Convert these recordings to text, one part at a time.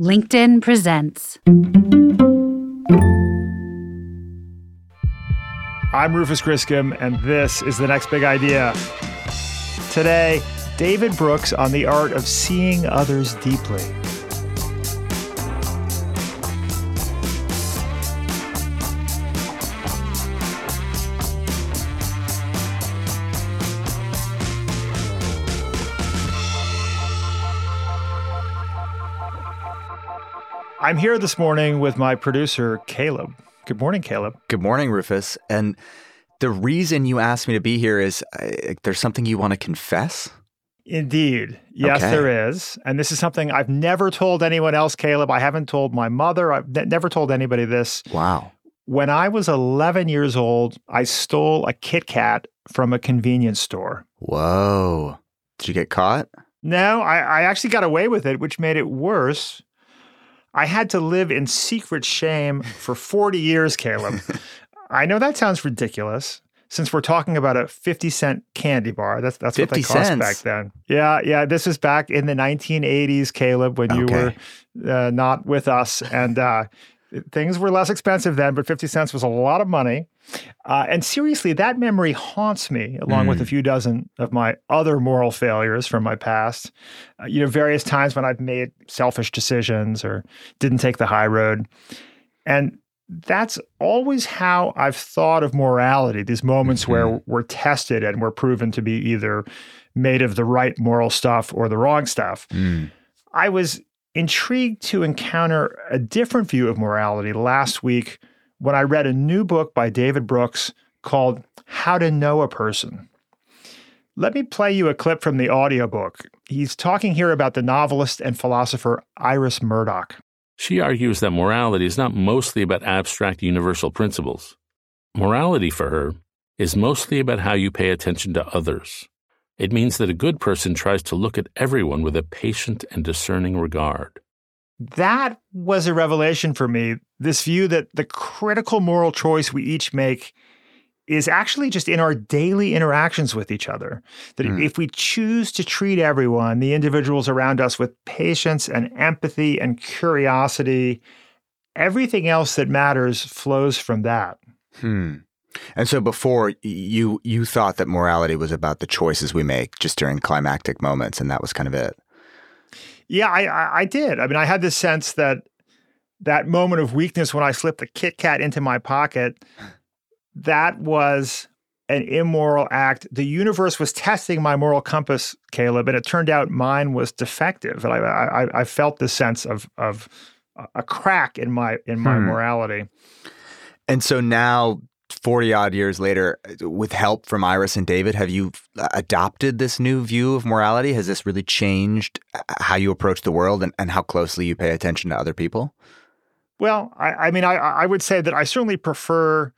LinkedIn presents. I'm Rufus Griscom, and this is the next big idea. Today, David Brooks on the art of seeing others deeply. I'm here this morning with my producer, Caleb. Good morning, Caleb. Good morning, Rufus. And the reason you asked me to be here is uh, there's something you want to confess? Indeed. Yes, Okay. there is. And this is something I've never told anyone else, Caleb. I haven't told my mother. I've ne- never told anybody this. Wow. When I was 11 years old, I stole a Kit Kat from a convenience store. Whoa. Did you get caught? No, I, I actually got away with it, which made it worse. I had to live in secret shame for 40 years, Caleb. I know that sounds ridiculous since we're talking about a 50 cent candy bar. That's that's what they cost cents? back then. Yeah, yeah. This is back in the 1980s, Caleb, when you Okay. were uh, not with us. And uh, things were less expensive then, but 50 cents was a lot of money. Uh, and seriously, that memory haunts me, along with Mm. a few dozen of my other moral failures from my past. Uh, you know, various times when I've made selfish decisions or didn't take the high road. And that's always how I've thought of morality, these moments where we're tested and we're proven to be either made of the right moral stuff or the wrong stuff. Mm. I was intrigued to encounter a different view of morality last week when I read a new book by David Brooks called How to Know a Person. Let me play you a clip from the audiobook. He's talking here about the novelist and philosopher Iris Murdoch. She argues that morality is not mostly about abstract universal principles. Morality for her is mostly about how you pay attention to others. It means that a good person tries to look at everyone with a patient and discerning regard. That was a revelation for me. This view that the critical moral choice we each make is actually just in our daily interactions with each other. That Hmm. if we choose to treat everyone, the individuals around us, with patience and empathy and curiosity, everything else that matters flows from that. Hmm. And so before you you thought that morality was about the choices we make just during climactic moments and that was kind of it. Yeah, I, I did. I mean, I had this sense that that moment of weakness when I slipped the Kit Kat into my pocket, that was an immoral act. The universe was testing my moral compass, Caleb, and it turned out mine was defective. And I, I, I felt this sense of of a crack in my in my Hmm. morality. And so now 40 odd years later with help from Iris and David have you adopted this new view of morality? Has this really changed uh, how you approach the world and, and how closely you pay attention to other people? Well, I, I mean, I, I would say that I certainly prefer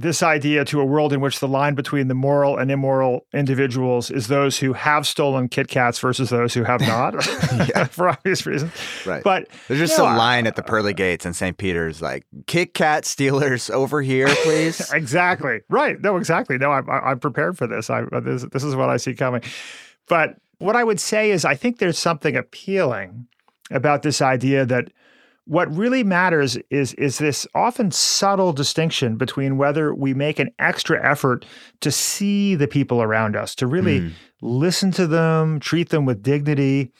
this idea to a world in which the line between the moral and immoral individuals is those who have stolen Kit Kats versus those who have not, for obvious reasons. Right. But There's just No, a I- line at the pearly gates in St. Peter's like, Kit Kat Stealers over here, please. exactly right, no, exactly, no, I'm, I'm prepared for this. I uh, this, this is what I see coming. But what I would say is, I think there's something appealing about this idea that what really matters is is this often subtle distinction between whether we make an extra effort to see the people around us, to really Hmm. listen to them, treat them with dignity.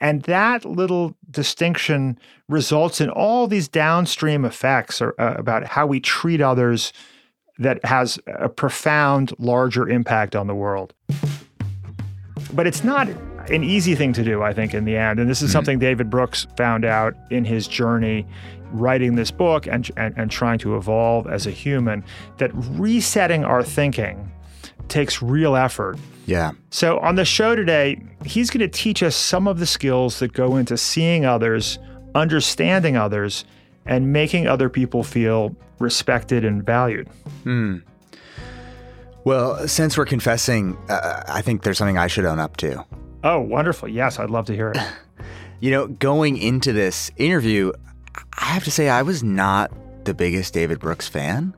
And that little distinction results in all these downstream effects or, uh, about how we treat others that has a profound, larger impact on the world. But it's not an easy thing to do, I think, in the end. And this is something David Brooks found out in his journey writing this book and, and, and trying to evolve as a human that resetting our thinking takes real effort. Yeah. So, on the show today, he's going to teach us some of the skills that go into seeing others, understanding others, and making other people feel respected and valued. Hmm. Well, since we're confessing, uh, I think there's something I should own up to. Oh, wonderful. Yes, I'd love to hear it. You know, going into this interview, I have to say I was not the biggest David Brooks fan.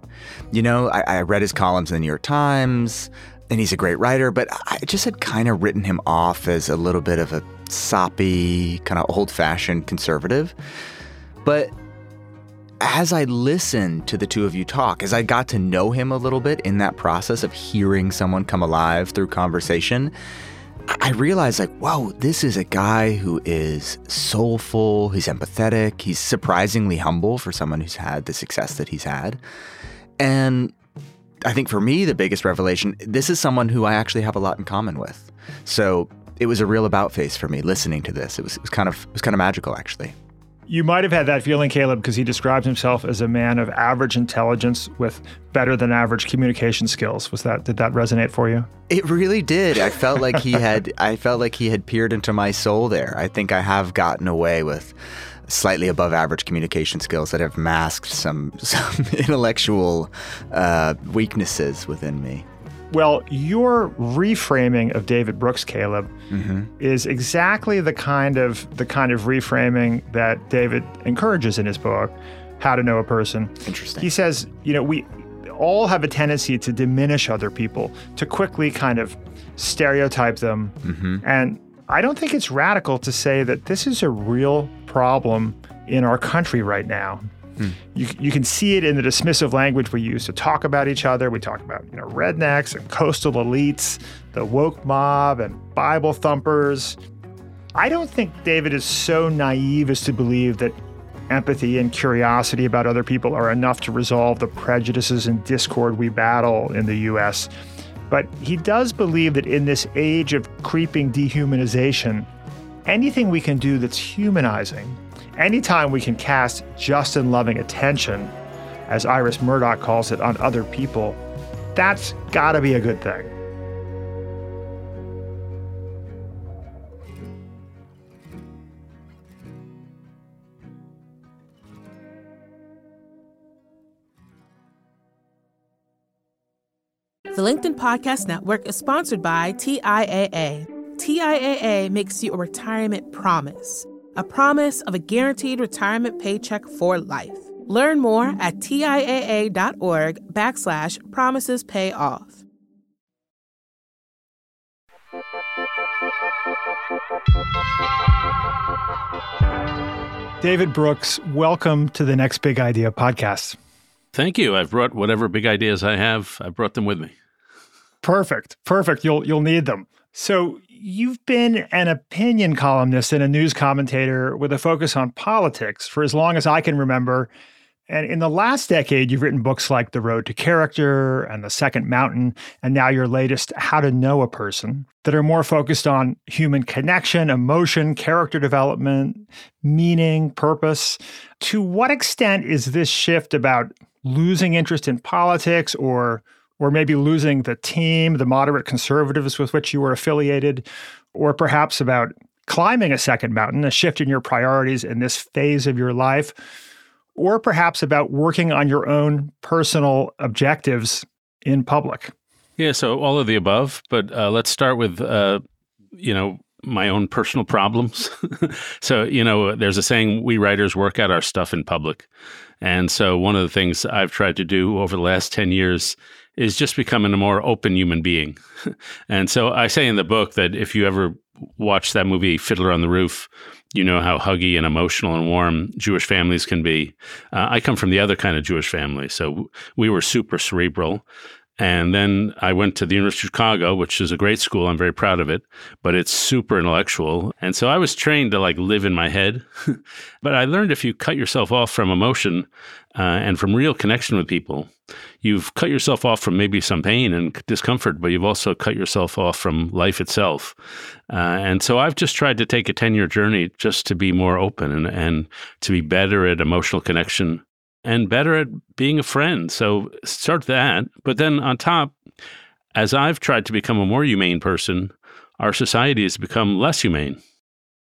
You know, I, I read his columns in the New York Times, and he's a great writer, but I just had kind of written him off as a little bit of a soppy, kind of old fashioned conservative. But as I listened to the two of you talk, as I got to know him a little bit in that process of hearing someone come alive through conversation, I realized, like, whoa, this is a guy who is soulful, he's empathetic, he's surprisingly humble for someone who's had the success that he's had. And I think for me, the biggest revelation this is someone who I actually have a lot in common with. So it was a real about face for me listening to this. It was, it was kind of it was kind of magical, actually. You might have had that feeling, Caleb, because he describes himself as a man of average intelligence with better than average communication skills. Was that did that resonate for you? It really did. I felt like he had I felt like he had peered into my soul there. I think I have gotten away with slightly above average communication skills that have masked some some intellectual uh, weaknesses within me. Well, your reframing of David Brooks, Caleb, mm-hmm. is exactly the kind of the kind of reframing that David encourages in his book, How to Know a Person. Interesting. He says, you know, we all have a tendency to diminish other people, to quickly kind of stereotype them. Mm-hmm. And I don't think it's radical to say that this is a real problem in our country right now. You, you can see it in the dismissive language we use to talk about each other. We talk about you know rednecks and coastal elites, the woke mob and Bible thumpers. I don't think David is so naive as to believe that empathy and curiosity about other people are enough to resolve the prejudices and discord we battle in the US. But he does believe that in this age of creeping dehumanization, anything we can do that's humanizing Anytime we can cast just and loving attention, as Iris Murdoch calls it, on other people, that's gotta be a good thing. The LinkedIn Podcast Network is sponsored by TIAA. TIAA makes you a retirement promise a promise of a guaranteed retirement paycheck for life. Learn more at TIAA.org backslash promises pay off. David Brooks, welcome to the Next Big Idea podcast. Thank you. I've brought whatever big ideas I have, I brought them with me. Perfect. Perfect. You'll you'll need them. So you've been an opinion columnist and a news commentator with a focus on politics for as long as I can remember. And in the last decade, you've written books like The Road to Character and The Second Mountain, and now your latest, How to Know a Person, that are more focused on human connection, emotion, character development, meaning, purpose. To what extent is this shift about losing interest in politics or or maybe losing the team, the moderate conservatives with which you were affiliated, or perhaps about climbing a second mountain, a shift in your priorities in this phase of your life, or perhaps about working on your own personal objectives in public. Yeah, so all of the above, but uh, let's start with, uh, you know, my own personal problems. so, you know, there's a saying we writers work out our stuff in public. And so, one of the things I've tried to do over the last 10 years is just becoming a more open human being. and so I say in the book that if you ever watch that movie Fiddler on the Roof, you know how huggy and emotional and warm Jewish families can be. Uh, I come from the other kind of Jewish family, so we were super cerebral. And then I went to the University of Chicago, which is a great school. I'm very proud of it, but it's super intellectual. And so I was trained to like live in my head. but I learned if you cut yourself off from emotion uh, and from real connection with people, you've cut yourself off from maybe some pain and discomfort, but you've also cut yourself off from life itself. Uh, and so I've just tried to take a 10 year journey just to be more open and, and to be better at emotional connection and better at being a friend. So start that. But then on top, as I've tried to become a more humane person, our society has become less humane.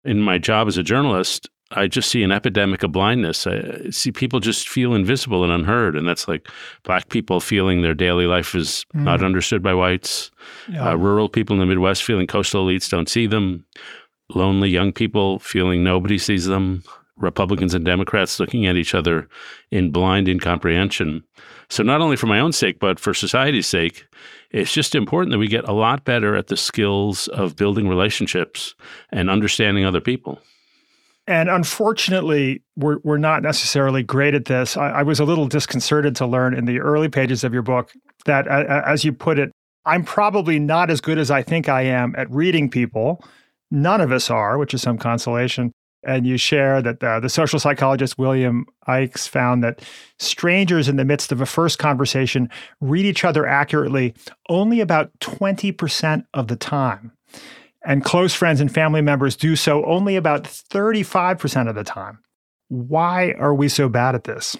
In my job as a journalist, I just see an epidemic of blindness. I see people just feel invisible and unheard. And that's like black people feeling their daily life is mm. not understood by whites, yeah. uh, rural people in the Midwest feeling coastal elites don't see them, lonely young people feeling nobody sees them, Republicans and Democrats looking at each other in blind incomprehension. So, not only for my own sake, but for society's sake, it's just important that we get a lot better at the skills of building relationships and understanding other people. And unfortunately, we're, we're not necessarily great at this. I, I was a little disconcerted to learn in the early pages of your book that, uh, as you put it, I'm probably not as good as I think I am at reading people. None of us are, which is some consolation. And you share that uh, the social psychologist William Ickes found that strangers in the midst of a first conversation read each other accurately only about 20% of the time and close friends and family members do so only about 35% of the time. Why are we so bad at this?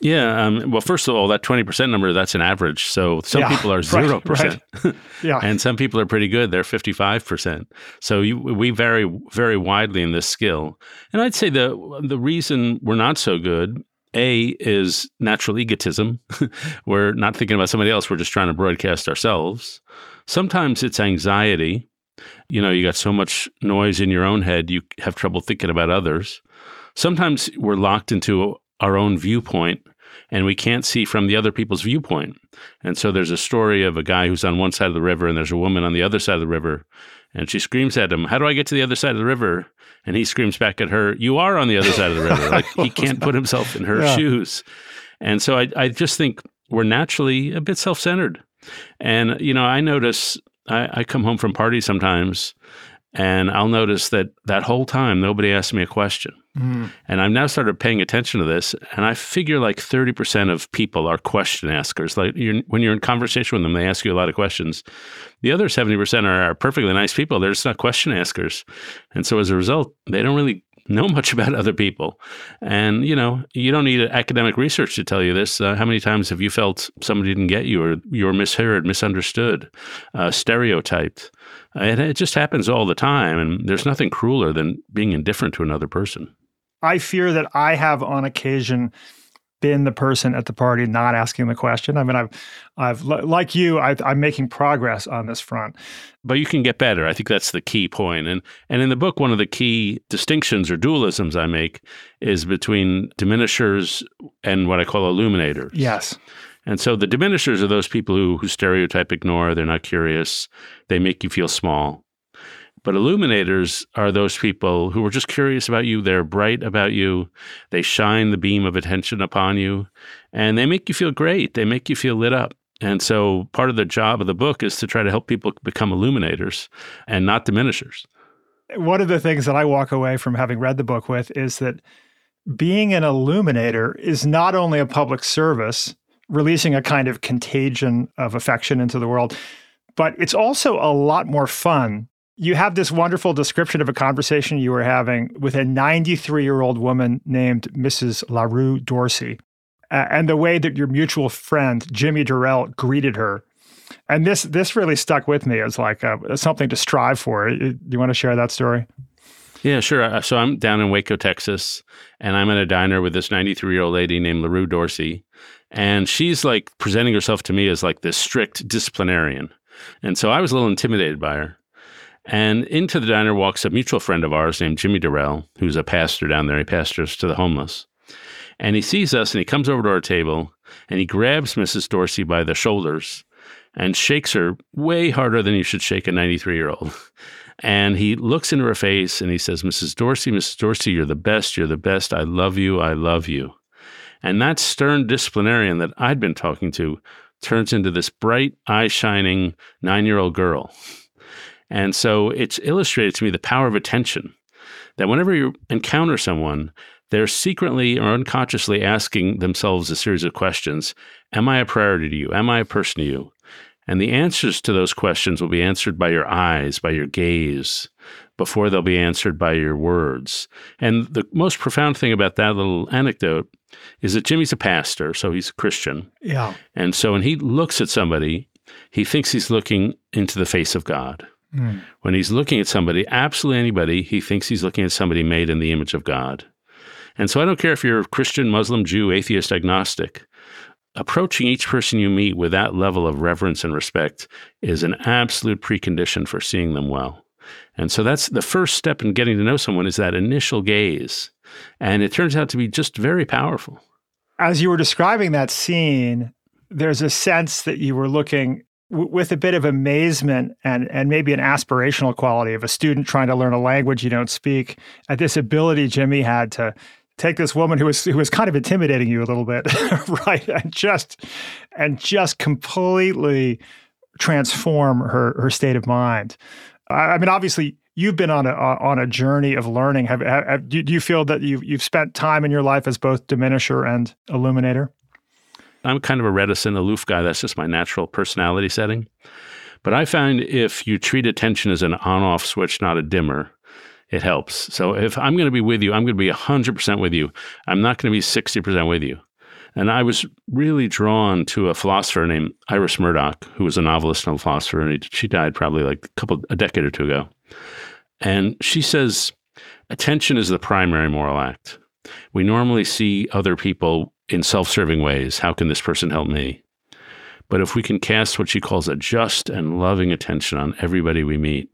Yeah. Um, well, first of all, that 20% number, that's an average. So some yeah, people are 0%. Right, right. yeah. and some people are pretty good. They're 55%. So you, we vary very widely in this skill. And I'd say the, the reason we're not so good a is natural egotism. we're not thinking about somebody else. We're just trying to broadcast ourselves. Sometimes it's anxiety you know, you got so much noise in your own head, you have trouble thinking about others. Sometimes we're locked into our own viewpoint and we can't see from the other people's viewpoint. And so there's a story of a guy who's on one side of the river and there's a woman on the other side of the river. And she screams at him, How do I get to the other side of the river? And he screams back at her, You are on the other side of the river. Like he can't put himself in her yeah. shoes. And so I, I just think we're naturally a bit self centered. And, you know, I notice I, I come home from parties sometimes and I'll notice that that whole time nobody asked me a question. Mm. And I've now started paying attention to this, and I figure like 30% of people are question askers. Like you're, when you're in conversation with them, they ask you a lot of questions. The other 70% are, are perfectly nice people. They're just not question askers. And so as a result, they don't really know much about other people. And, you know, you don't need academic research to tell you this. Uh, how many times have you felt somebody didn't get you or you were misheard, misunderstood, uh, stereotyped? And it just happens all the time. And there's nothing crueler than being indifferent to another person. I fear that I have on occasion been the person at the party not asking the question. I mean, I've, I've like you, I, am making progress on this front. But you can get better. I think that's the key point. And and in the book, one of the key distinctions or dualisms I make is between diminishers and what I call illuminators. Yes. And so the diminishers are those people who, who stereotype ignore, they're not curious, they make you feel small. But illuminators are those people who are just curious about you. They're bright about you. They shine the beam of attention upon you and they make you feel great. They make you feel lit up. And so part of the job of the book is to try to help people become illuminators and not diminishers. One of the things that I walk away from having read the book with is that being an illuminator is not only a public service, releasing a kind of contagion of affection into the world, but it's also a lot more fun you have this wonderful description of a conversation you were having with a 93 year old woman named Mrs. LaRue Dorsey, and the way that your mutual friend Jimmy Dorrell greeted her. And this this really stuck with me as like uh, something to strive for. Do you want to share that story? Yeah, sure. Uh, so I'm down in Waco, Texas, and I'm at a diner with this 93 year old lady named LaRue Dorsey. And she's like presenting herself to me as like this strict disciplinarian. And so I was a little intimidated by her. And into the diner walks a mutual friend of ours named Jimmy Dorrell, who's a pastor down there. He pastors to the homeless. And he sees us and he comes over to our table and he grabs Mrs. Dorsey by the shoulders and shakes her way harder than you should shake a 93 year old. And he looks into her face and he says, Mrs. Dorsey, Mrs. Dorsey, you're the best. You're the best. I love you. I love you. And that stern disciplinarian that I'd been talking to turns into this bright, eye shining nine year old girl and so it's illustrated to me the power of attention that whenever you encounter someone, they're secretly or unconsciously asking themselves a series of questions Am I a priority to you? Am I a person to you? And the answers to those questions will be answered by your eyes, by your gaze, before they'll be answered by your words. And the most profound thing about that little anecdote is that Jimmy's a pastor, so he's a Christian. Yeah. And so when he looks at somebody, he thinks he's looking into the face of God. Mm. When he's looking at somebody, absolutely anybody, he thinks he's looking at somebody made in the image of God. And so I don't care if you're Christian, Muslim, Jew, atheist, agnostic. Approaching each person you meet with that level of reverence and respect is an absolute precondition for seeing them well. And so that's the first step in getting to know someone is that initial gaze. And it turns out to be just very powerful. As you were describing that scene, there's a sense that you were looking with a bit of amazement and, and maybe an aspirational quality of a student trying to learn a language you don't speak at this ability Jimmy had to take this woman who was who was kind of intimidating you a little bit, right? And just and just completely transform her her state of mind. I, I mean, obviously, you've been on a on a journey of learning. Have, have do you feel that you've you've spent time in your life as both diminisher and illuminator? I'm kind of a reticent, aloof guy. That's just my natural personality setting. But I find if you treat attention as an on-off switch, not a dimmer, it helps. So if I'm going to be with you, I'm going to be 100% with you. I'm not going to be 60% with you. And I was really drawn to a philosopher named Iris Murdoch, who was a novelist and a philosopher, and she died probably like a couple a decade or two ago. And she says attention is the primary moral act. We normally see other people in self-serving ways. How can this person help me? But if we can cast what she calls a just and loving attention on everybody we meet,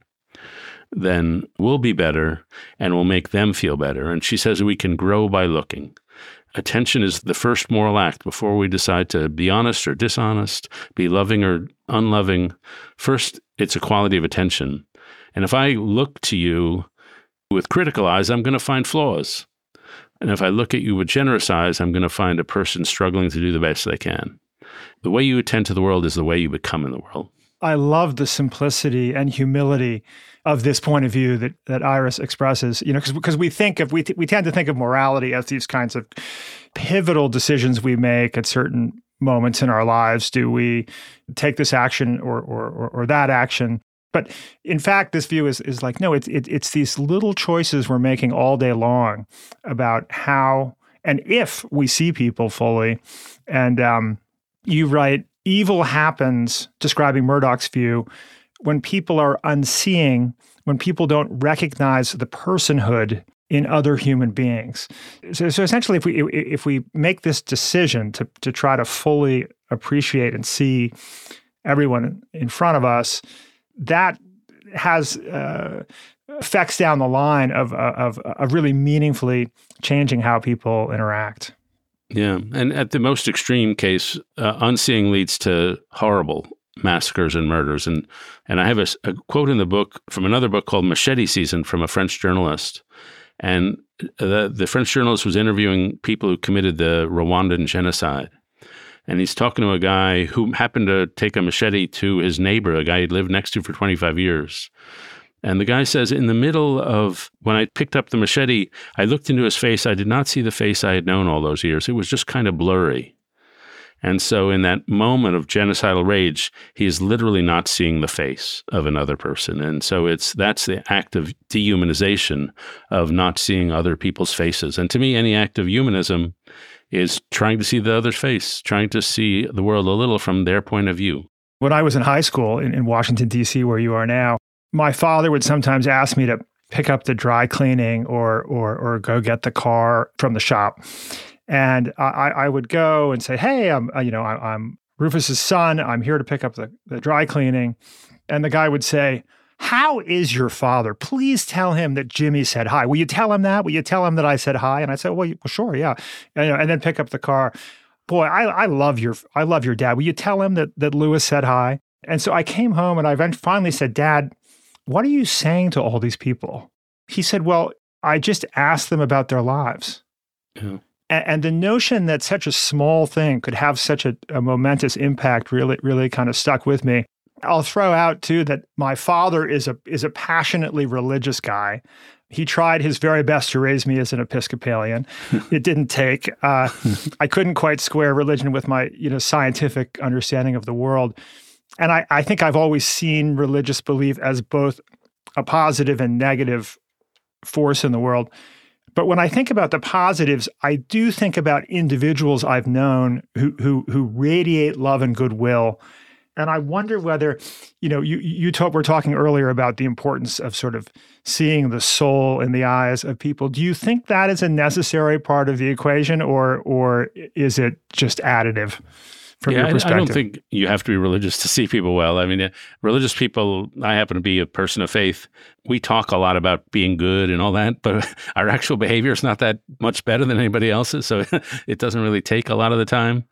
then we'll be better and we'll make them feel better. And she says we can grow by looking. Attention is the first moral act before we decide to be honest or dishonest, be loving or unloving. First, it's a quality of attention. And if I look to you with critical eyes, I'm going to find flaws. And if I look at you with generous eyes, I'm going to find a person struggling to do the best they can. The way you attend to the world is the way you become in the world. I love the simplicity and humility of this point of view that that Iris expresses. You know, because we think of we we tend to think of morality as these kinds of pivotal decisions we make at certain moments in our lives. Do we take this action or or or, or that action? But in fact, this view is is like no, it's it, it's these little choices we're making all day long about how and if we see people fully. And um, you write, evil happens, describing Murdoch's view, when people are unseeing, when people don't recognize the personhood in other human beings. So, so essentially, if we if we make this decision to to try to fully appreciate and see everyone in front of us, that has uh, effects down the line of, of of really meaningfully changing how people interact. Yeah, and at the most extreme case, uh, unseeing leads to horrible massacres and murders. And and I have a, a, quote in the book from another book called Machete Season from a French journalist. And the, the French journalist was interviewing people who committed the Rwandan genocide. And he's talking to a guy who happened to take a machete to his neighbor, a guy he'd lived next to for 25 years. And the guy says, in the middle of when I picked up the machete, I looked into his face. I did not see the face I had known all those years. It was just kind of blurry. And so, in that moment of genocidal rage, he is literally not seeing the face of another person. And so, it's that's the act of dehumanization of not seeing other people's faces. And to me, any act of humanism is trying to see the other's face, trying to see the world a little from their point of view. When I was in high school in, in Washington, D.C., where you are now, my father would sometimes ask me to pick up the dry cleaning or or or go get the car from the shop. And I, I would go and say, "Hey, I'm uh, you know I, am Rufus's son. I'm here to pick up the, the dry cleaning." And the guy would say, "How is your father? Please tell him that Jimmy said hi. Will you tell him that? Will you tell him that I said hi?" And I said, "Well, well sure, yeah." And, you know, and then pick up the car. Boy, I, I love your I love your dad. Will you tell him that that Lewis said hi? And so I came home and I finally said, "Dad, what are you saying to all these people?" He said, "Well, I just asked them about their lives." Yeah. And, and, the notion that such a small thing could have such a, a momentous impact really, really kind of stuck with me. I'll throw out too that my father is a is a passionately religious guy. He tried his very best to raise me as an Episcopalian. it didn't take. Uh, I couldn't quite square religion with my you know scientific understanding of the world, and I, I think I've always seen religious belief as both a positive and negative force in the world. But when I think about the positives, I do think about individuals I've known who who who radiate love and goodwill. And I wonder whether, you know, you you talk, we're talking earlier about the importance of sort of seeing the soul in the eyes of people. Do you think that is a necessary part of the equation, or or is it just additive? From yeah, your I- perspective? I, don't think you have to be religious to see people well. I mean, uh, religious people, I happen to be a person of faith. We talk a lot about being good and all that, but our actual behavior is not that much better than anybody else's. So it doesn't really take a lot of the time.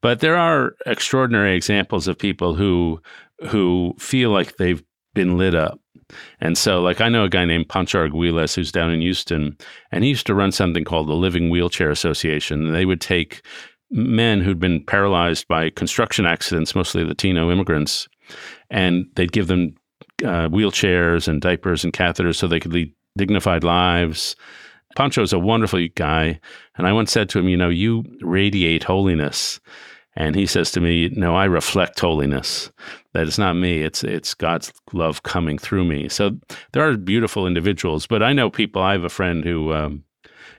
But there are extraordinary examples of people who who feel like they've been lit up. And so, like, I know a guy named Pancho Arguelles who's down in Houston, and he used to run something called the Living Wheelchair Association. And they would take men who'd been paralyzed by construction accidents, mostly Latino immigrants, and they'd give them uh, wheelchairs and diapers and catheters so they could lead dignified lives. Pancho's a wonderful guy. And I once said to him, You know, you radiate holiness. And he says to me, No, I reflect holiness. That it's not me, it's it's God's love coming through me. So there are beautiful individuals, but I know people. I have a friend who um,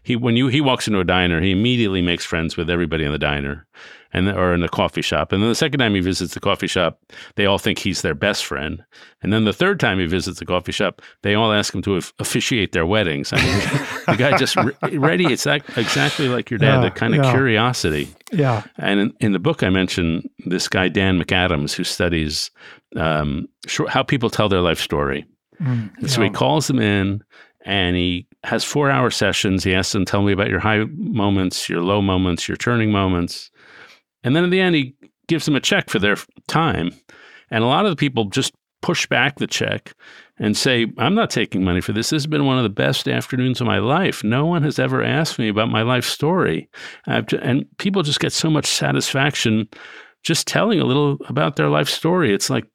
he when you he walks into a diner, he immediately makes friends with everybody in the diner, and or in the coffee shop. And then the second time he visits the coffee shop, they all think he's their best friend. And then the third time he visits the coffee shop, they all ask him to officiate their weddings. I mean, the guy just re- radiates that exactly like your dad, Yeah, that kind of yeah. curiosity. yeah. And in, in the book, I mentioned this guy Dan McAdams who studies um, short, how people tell their life story. Mm, so he calls them in and he has four hour sessions. He asks them, Tell me about your high moments, your low moments, your turning moments. And then in the end, he gives them a check for their time. And a lot of the people just push back the check and say, I'm not taking money for this. This has been one of the best afternoons of my life. No one has ever asked me about my life story. And people just get so much satisfaction just telling a little about their life story. It's like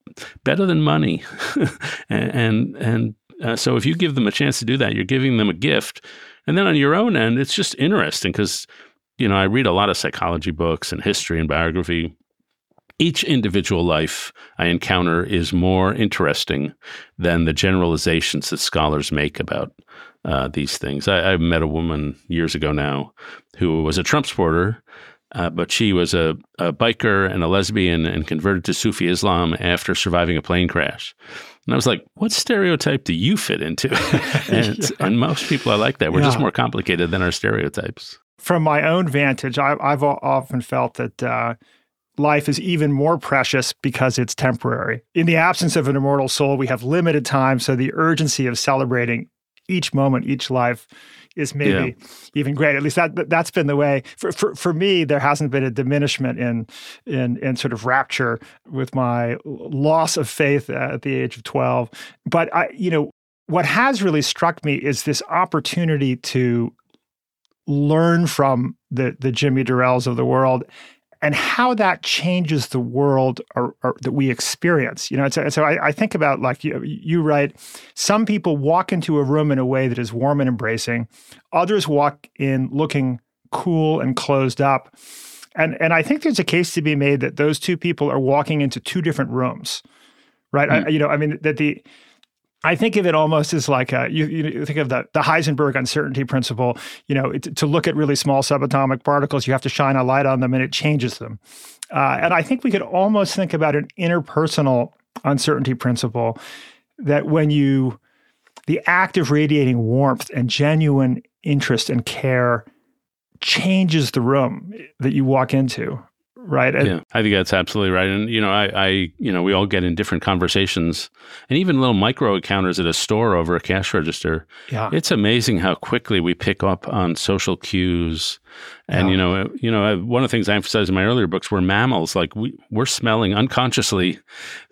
better than money. and and, and uh, so if you give them a chance to do that, you're giving them a gift. And then on your own end, it's just interesting because, you know, I read a lot of psychology books and history and biography. Each individual life I encounter is more interesting than the generalizations that scholars make about uh, these things. I, I met a woman years ago now who was a Trump supporter, uh, but she was a, a biker and a lesbian and converted to Sufi Islam after surviving a plane crash. And I was like, what stereotype do you fit into? and, it's- and most people are like that. We're just more complicated than our stereotypes. From my own vantage, I, I've often felt that uh, life is even more precious because it's temporary. In the absence of an immortal soul, we have limited time. So the urgency of celebrating each moment, each life is maybe even greater. At least that that- that's been the way for, for for me. There hasn't been a diminishment in in in sort of rapture with my loss of faith at the age of twelve. But I, you know, what has really struck me is this opportunity to learn from the the Jimmy Dorrells of the world and how that changes the world or, or that we experience. You know, so, so I, I think about like you, you write, some people walk into a room in a way that is warm and embracing. Others walk in looking cool and closed up. And and I think there's a case to be made that those two people are walking into two different rooms, right? I, hmm. you know, I mean that the I think of it almost as like a, you, you think of the, the Heisenberg uncertainty principle. You know, it, to look at really small subatomic particles, you have to shine a light on them, and it changes them. Uh, and I think we could almost think about an interpersonal uncertainty principle that when you, the act of radiating warmth and genuine interest and care changes the room that you walk into, right? Yeah, I think that's absolutely right. And you know, I, I, you know, we all get in different conversations, and even little micro encounters at a store over a cash register. yeah. It's amazing how quickly we pick up on social cues. And Yeah. you know, uh, you know, uh, one of the things I emphasized in my earlier books were mammals. Like we, we're smelling unconsciously.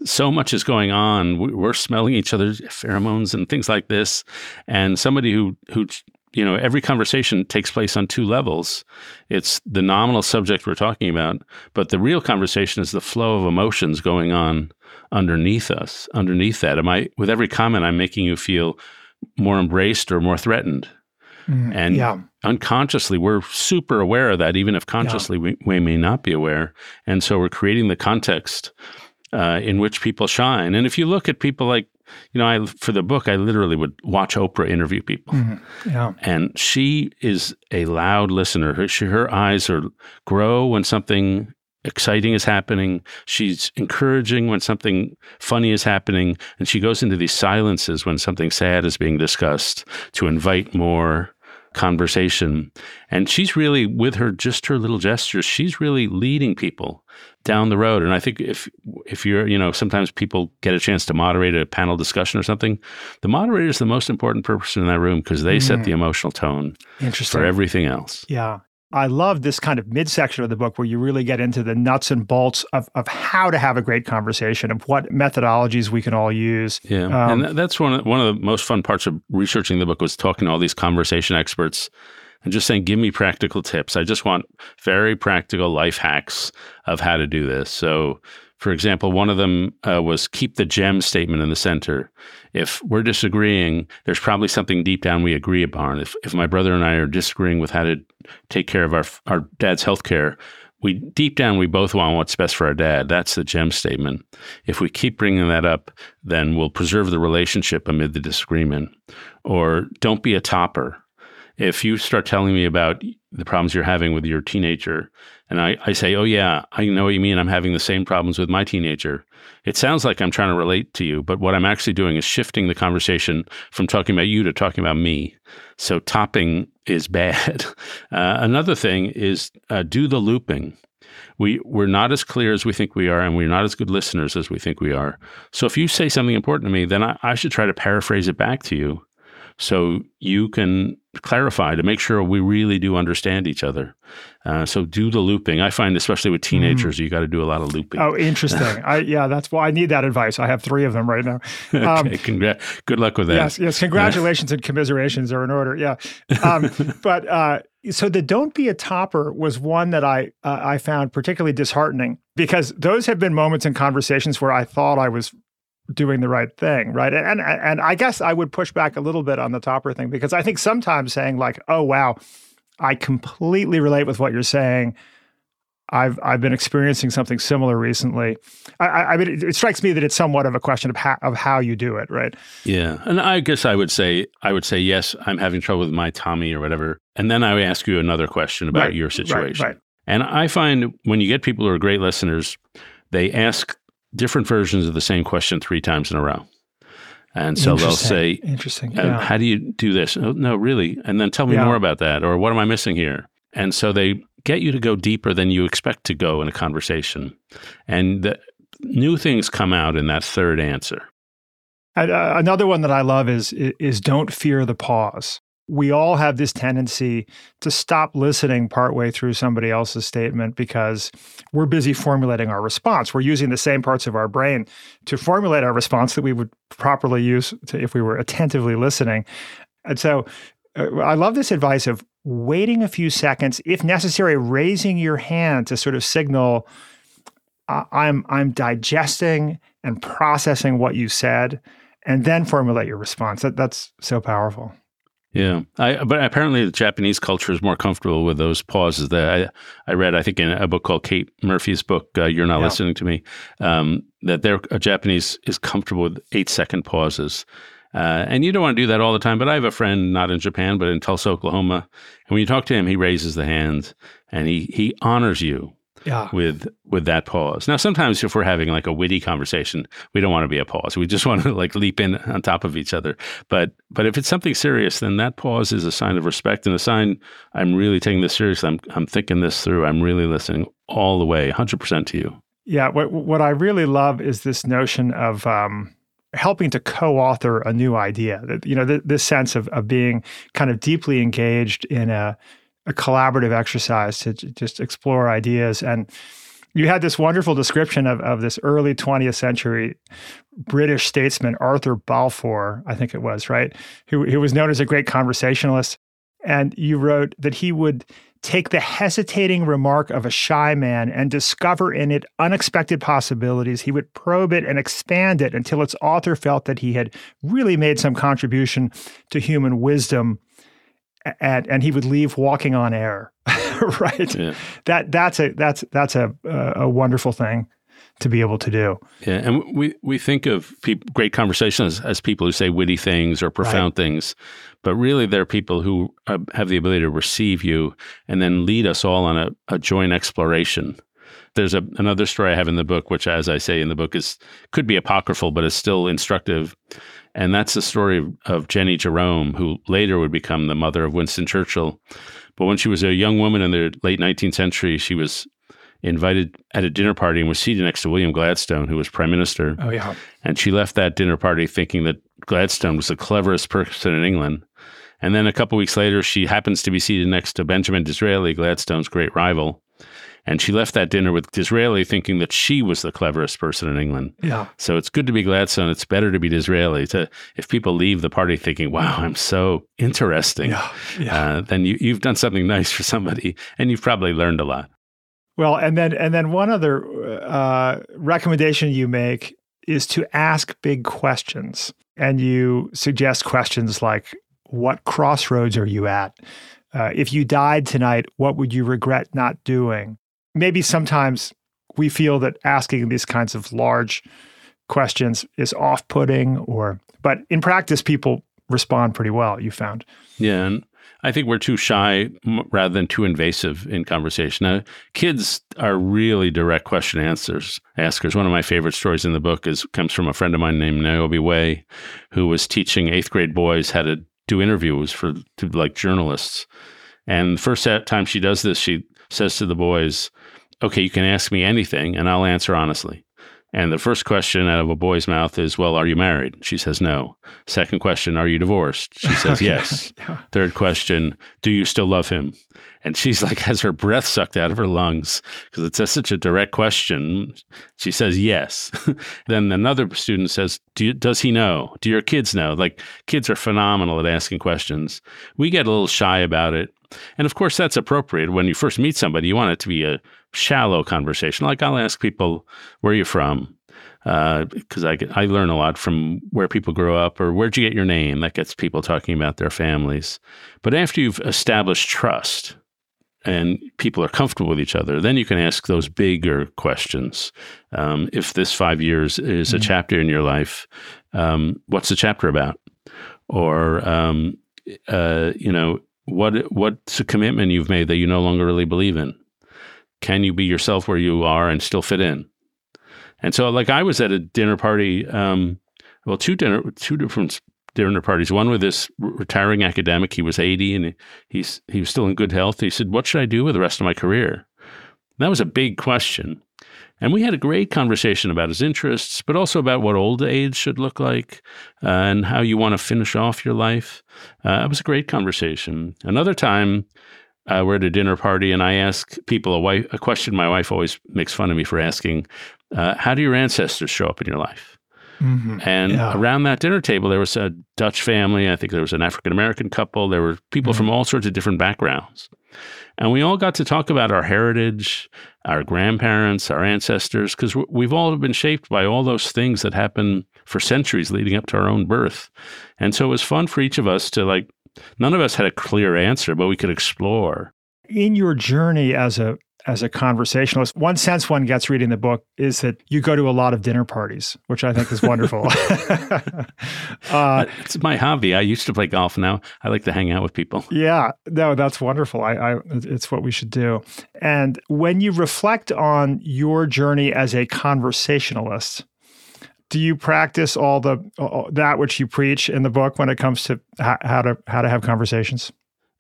So much is going on. We're smelling each other's pheromones and things like this. And somebody who who you know, every conversation takes place on two levels. It's the nominal subject we're talking about, but the real conversation is the flow of emotions going on underneath us, underneath that. Am I, with every comment, I'm making you feel more embraced or more threatened. Mm, And yeah. unconsciously, we're super aware of that, even if consciously we, we may not be aware. And so we're creating the context uh, in which people shine. And if you look at people like, you know, I for the book, I literally would watch Oprah interview people, Mhm. Yeah. and she is a loud listener. Her she, her eyes are grow when something exciting is happening. She's encouraging when something funny is happening, and she goes into these silences when something sad is being discussed to invite more conversation. And she's really, with her, just her little gestures, she's really leading people down the road. And I think if if you're, you know, sometimes people get a chance to moderate a panel discussion or something, the moderator is the most important person in that room because they mm. set the emotional tone Interesting. for everything else. Yeah. I love this kind of midsection of the book where you really get into the nuts and bolts of, of how to have a great conversation, of what methodologies we can all use. Yeah, um, and that's one of, one of the most fun parts of researching the book was talking to all these conversation experts and just saying, "Give me practical tips." I just want very practical life hacks of how to do this. So, for example, one of them uh, was keep the gem statement in the center. If we're disagreeing, there's probably something deep down we agree upon. If, if my brother and I are disagreeing with how to take care of our, our dad's health care, we deep down we both want what's best for our dad. That's the gem statement. If we keep bringing that up, then we'll preserve the relationship amid the disagreement. Or don't be a topper. If you start telling me about the problems you're having with your teenager and I, I say, Oh, yeah, I know what you mean. I'm having the same problems with my teenager. It sounds like I'm trying to relate to you, but what I'm actually doing is shifting the conversation from talking about you to talking about me. So topping is bad. Uh, another thing is uh, do the looping. We, we're not as clear as we think we are, and we're not as good listeners as we think we are. So if you say something important to me, then I, I should try to paraphrase it back to you so you can clarify to make sure we really do understand each other. Uh, so do the looping. I find, especially with teenagers, mm. you got to do a lot of looping. Oh, interesting. I, yeah, that's why I need that advice. I have three of them right now. Um, okay, congra- good luck with that. Yes, yes. Congratulations and commiserations are in order. Yeah, um, but uh, so the "Don't be a topper" was one that I uh, I found particularly disheartening because those have been moments in conversations where I thought I was doing the right thing, right? And and I guess I would push back a little bit on the topper thing because I think sometimes saying like, "Oh wow, I completely relate with what you're saying." I've I've been experiencing something similar recently. I, I mean, it, it, strikes me that it's somewhat of a question of how of how you do it, right? Yeah, and I guess I would say I would say yes. I'm having trouble with my Tommy or whatever, and then I would ask you another question about right, your situation. Right, right. And I find when you get people who are great listeners, they ask different versions of the same question three times in a row. And so they'll say, "Interesting. Yeah. How do you do this? Oh, no, really. And then tell me yeah. more about that, or what am I missing here?" And so they get you to go deeper than you expect to go in a conversation, and the, new things come out in that third answer. Uh, another one that I love is is don't fear the pause we all have this tendency to stop listening partway through somebody else's statement because we're busy formulating our response. We're using the same parts of our brain to formulate our response that we would properly use to, if we were attentively listening. And so uh, I love this advice of waiting a few seconds, if necessary, raising your hand to sort of signal I'm I'm digesting and processing what you said, and then formulate your response. That, that's so powerful. Yeah, I, but apparently the Japanese culture is more comfortable with those pauses. That I, I read, I think in a book called Kate Murphy's book, uh, "You're Not yeah. Listening to Me," um, that their Japanese is comfortable with eight second pauses, uh, and you don't want to do that all the time. But I have a friend not in Japan, but in Tulsa, Oklahoma, and when you talk to him, he raises the hand and he he honors you yeah. with with that pause. Now, sometimes if we're having like a witty conversation, we don't want to be a pause. We just want to like leap in on top of each other. But but if it's something serious, then that pause is a sign of respect and a sign I'm really taking this seriously. I'm I'm thinking this through. I'm really listening all the way, 100% to you. Yeah, what what I really love is this notion of um, helping to co-author a new idea. You know, th- this sense of of being kind of deeply engaged in a a collaborative exercise to just explore ideas. And you had this wonderful description of, of this early 20th century British statesman, Arthur Balfour, I think it was, right? Who, who was known as a great conversationalist. And you wrote that he would take the hesitating remark of a shy man and discover in it unexpected possibilities. He would probe it and expand it until its author felt that he had really made some contribution to human wisdom and and he would leave walking on air right yeah. that that's a that's that's a a wonderful thing to be able to do yeah and we we think of great conversations as people who say witty things or profound right. things but really they're people who uh, have the ability to receive you and then lead us all on a, a joint exploration There's a, another story I have in the book, which, as I say in the book, is could be apocryphal, but is still instructive. And that's the story of Jenny Jerome, who later would become the mother of Winston Churchill. But when she was a young woman in the late 19th century, she was invited at a dinner party and was seated next to William Gladstone, who was prime minister. Oh, yeah. And she left that dinner party thinking that Gladstone was the cleverest person in England. And then a couple weeks later, she happens to be seated next to Benjamin Disraeli, Gladstone's great rival. And she left that dinner with Disraeli thinking that she was the cleverest person in England. Yeah. So it's good to be Gladstone. It's better to be Disraeli. To if people leave the party thinking, "Wow, I'm so interesting," Yeah. Yeah. uh, then you, you've done something nice for somebody, and you've probably learned a lot. Well, and then and then one other uh, recommendation you make is to ask big questions, and you suggest questions like, "What crossroads are you at? Uh, if you died tonight, what would you regret not doing?" Maybe sometimes we feel that asking these kinds of large questions is off-putting, or but in practice, people respond pretty well. You found. Yeah, and I think we're too shy rather than too invasive in conversation. Now, kids are really direct question answers askers. One of my favorite stories in the book is comes from a friend of mine named Niobe Way, who was teaching eighth grade boys how to do interviews for to like journalists. And the first time she does this, she says to the boys, "Okay, you can ask me anything, and I'll answer honestly." And the first question out of a boy's mouth is, Well, are you married? She says, No. Second question, Are you divorced? She says, Yes. Third question, Do you still love him? And she's like, has her breath sucked out of her lungs because it's such a direct question. She says, Yes. then another student says, Do you, Does he know? Do your kids know? Like, kids are phenomenal at asking questions. We get a little shy about it. And of course, that's appropriate. When you first meet somebody, you want it to be a shallow conversation. Like I'll ask people, "Where are you from?" Because uh, I get, I learn a lot from where people grow up or where'd you get your name. That gets people talking about their families. But after you've established trust and people are comfortable with each other, then you can ask those bigger questions. Um, if this five years is mm-hmm. a chapter in your life, um, what's the chapter about? Or um, uh, you know what what's a commitment you've made that you no longer really believe in? Can you be yourself where you are and still fit in? And so, like, I was at a dinner party, um, well, two dinner, two different dinner parties. One with this retiring academic. He was eighty, and he's he was still in good health. He said, "What should I do with the rest of my career?" And that was a big question. And we had a great conversation about his interests, but also about what old age should look like uh, and how you want to finish off your life. Uh, it was a great conversation. Another time, uh, we're at a dinner party, and I ask people a, wife, a question my wife always makes fun of me for asking uh, How do your ancestors show up in your life? Mm-hmm. And yeah. around that dinner table, there was a Dutch family. I think there was an African American couple. There were people mm-hmm. from all sorts of different backgrounds. And we all got to talk about our heritage, our grandparents, our ancestors, because we've all been shaped by all those things that happened for centuries leading up to our own birth. And so it was fun for each of us to like, none of us had a clear answer, but we could explore. In your journey as a as a conversationalist, one sense one gets reading the book is that you go to a lot of dinner parties, which I think is wonderful. uh, it's my hobby. I used to play golf. Now I like to hang out with people. Yeah, no, that's wonderful. I, I, it's what we should do. And when you reflect on your journey as a conversationalist, do you practice all the uh, that which you preach in the book when it comes to how, how to how to have conversations?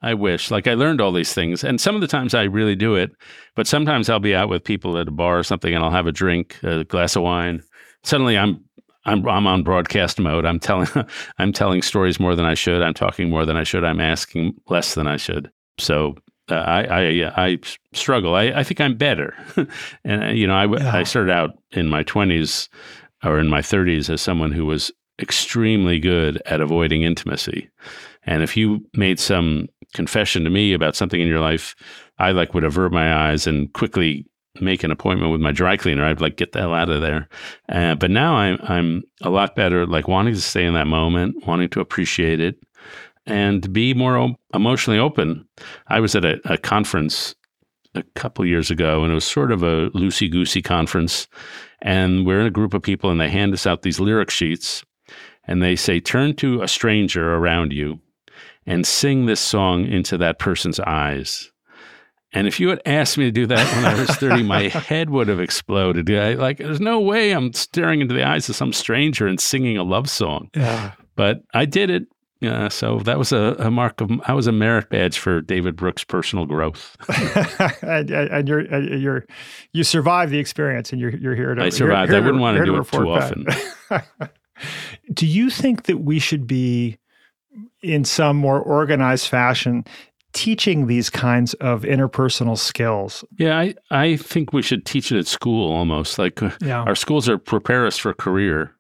I wish. Like I learned all these things, and some of the times I really do it. But sometimes I'll be out with people at a bar or something, and I'll have a drink, a glass of wine. Suddenly, I'm I'm I'm on broadcast mode. I'm telling I'm telling stories more than I should. I'm talking more than I should. I'm asking less than I should. So uh, I I I struggle. I, I think I'm better. and uh, you know, I yeah. I started out in my 20s or in my 30s as someone who was extremely good at avoiding intimacy. And if you made some confession to me about something in your life, I like would avert my eyes and quickly make an appointment with my dry cleaner. I'd like get the hell out of there. Uh, but now I'm I'm a lot better, like wanting to stay in that moment, wanting to appreciate it, and be more o- emotionally open. I was at a, a conference a couple years ago, and it was sort of a loosey goosey conference. And we're in a group of people, and they hand us out these lyric sheets, and they say, "Turn to a stranger around you." and sing this song into that person's eyes. And if you had asked me to do that when I was 30, my head would have exploded. I, like, there's no way I'm staring into the eyes of some stranger and singing a love song. Yeah. But I did it. Yeah, so that was a, a mark of I was a merit badge for David Brooks' personal growth. and, and you're you're you survived the experience, and you're you're here to. I survived. Here, I wouldn't to, want to do to it too often. do you think that we should be, in some more organized fashion, teaching these kinds of interpersonal skills? Yeah, I, I think we should teach it at school almost. Like uh, yeah. our schools are prepare us for career.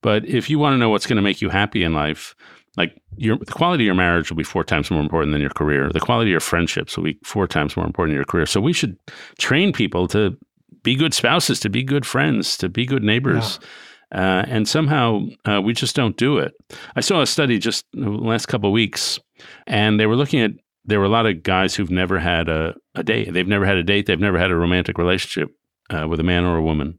But if you want to know what's going to make you happy in life, like your the quality of your marriage will be four times more important than your career. The quality of your friendships will be four times more important than your career. So we should train people to be good spouses, to be good friends, to be good neighbors. Yeah. Uh, and somehow uh, we just don't do it. I saw a study just the last couple of weeks, and they were looking at there were a lot of guys who've never had a, a date. They've never had a date. They've never had a romantic relationship uh, with a man or a woman.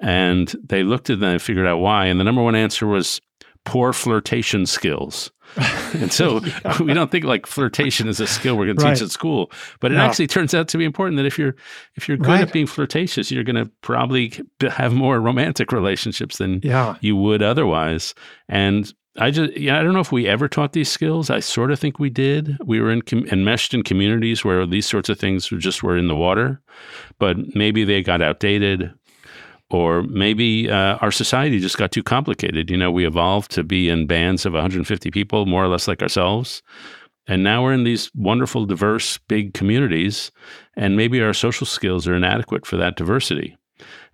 And they looked at them and figured out why. And the number one answer was poor flirtation skills. and so we don't think like flirtation is a skill we're going to teach at school, but it actually turns out to be important that if you're if you're good right. at being flirtatious, you're going to probably have more romantic relationships than yeah. you would otherwise. And I just yeah, I don't know if we ever taught these skills. I sort of think we did. We were in com- enmeshed in communities where these sorts of things were just were in the water, but maybe they got outdated or maybe uh, our society just got too complicated. You know, we evolved to be in bands of 150 people, more or less like ourselves. And now we're in these wonderful, diverse, big communities, and maybe our social skills are inadequate for that diversity.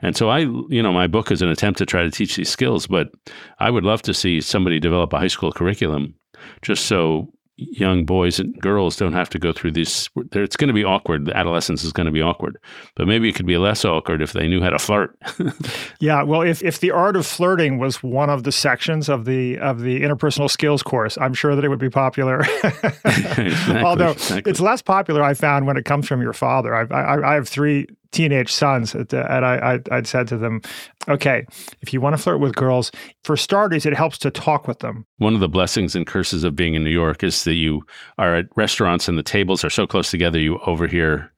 And so I, you know, my book is an attempt to try to teach these skills, but I would love to see somebody develop a high school curriculum just so young boys and girls don't have to go through these. It's going to be awkward. Adolescence is going to be awkward, but maybe it could be less awkward if they knew how to flirt. yeah, well, if if the art of flirting was one of the sections of the of the interpersonal skills course, I'm sure that it would be popular. exactly, Although exactly. it's less popular, I found when it comes from your father. I've, I, I have three teenage sons, uh, and I, I would said to them, "Okay, if you want to flirt with girls, for starters, it helps to talk with them." One of the blessings and curses of being in New York is that you are at restaurants and the tables are so close together, you overhear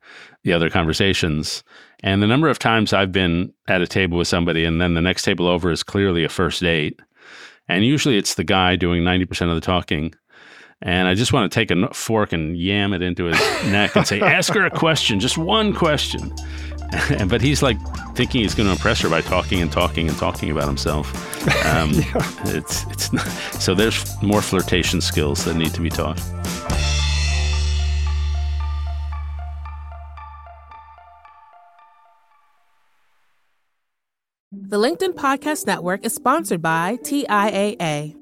the other conversations. And the number of times I've been at a table with somebody, and then the next table over is clearly a first date, and usually it's the guy doing ninety percent of the talking. And I just want to take a fork and yam it into his neck and say, ask her a question, just one question. but he's like thinking he's going to impress her by talking and talking and talking about himself. Um, yeah. It's it's not, so there's more flirtation skills that need to be taught. The LinkedIn Podcast Network is sponsored by TIAA.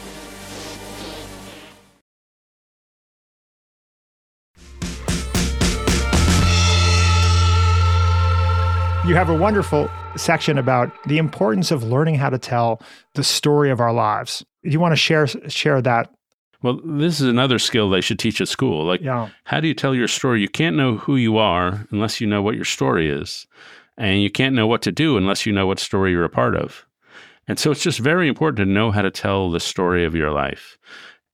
You have a wonderful section about the importance of learning how to tell the story of our lives. Do you want to share share that? Well, this is another skill they should teach at school. Like, yeah. how do you tell your story? You can't know who you are unless you know what your story is, and you can't know what to do unless you know what story you're a part of. And so, it's just very important to know how to tell the story of your life.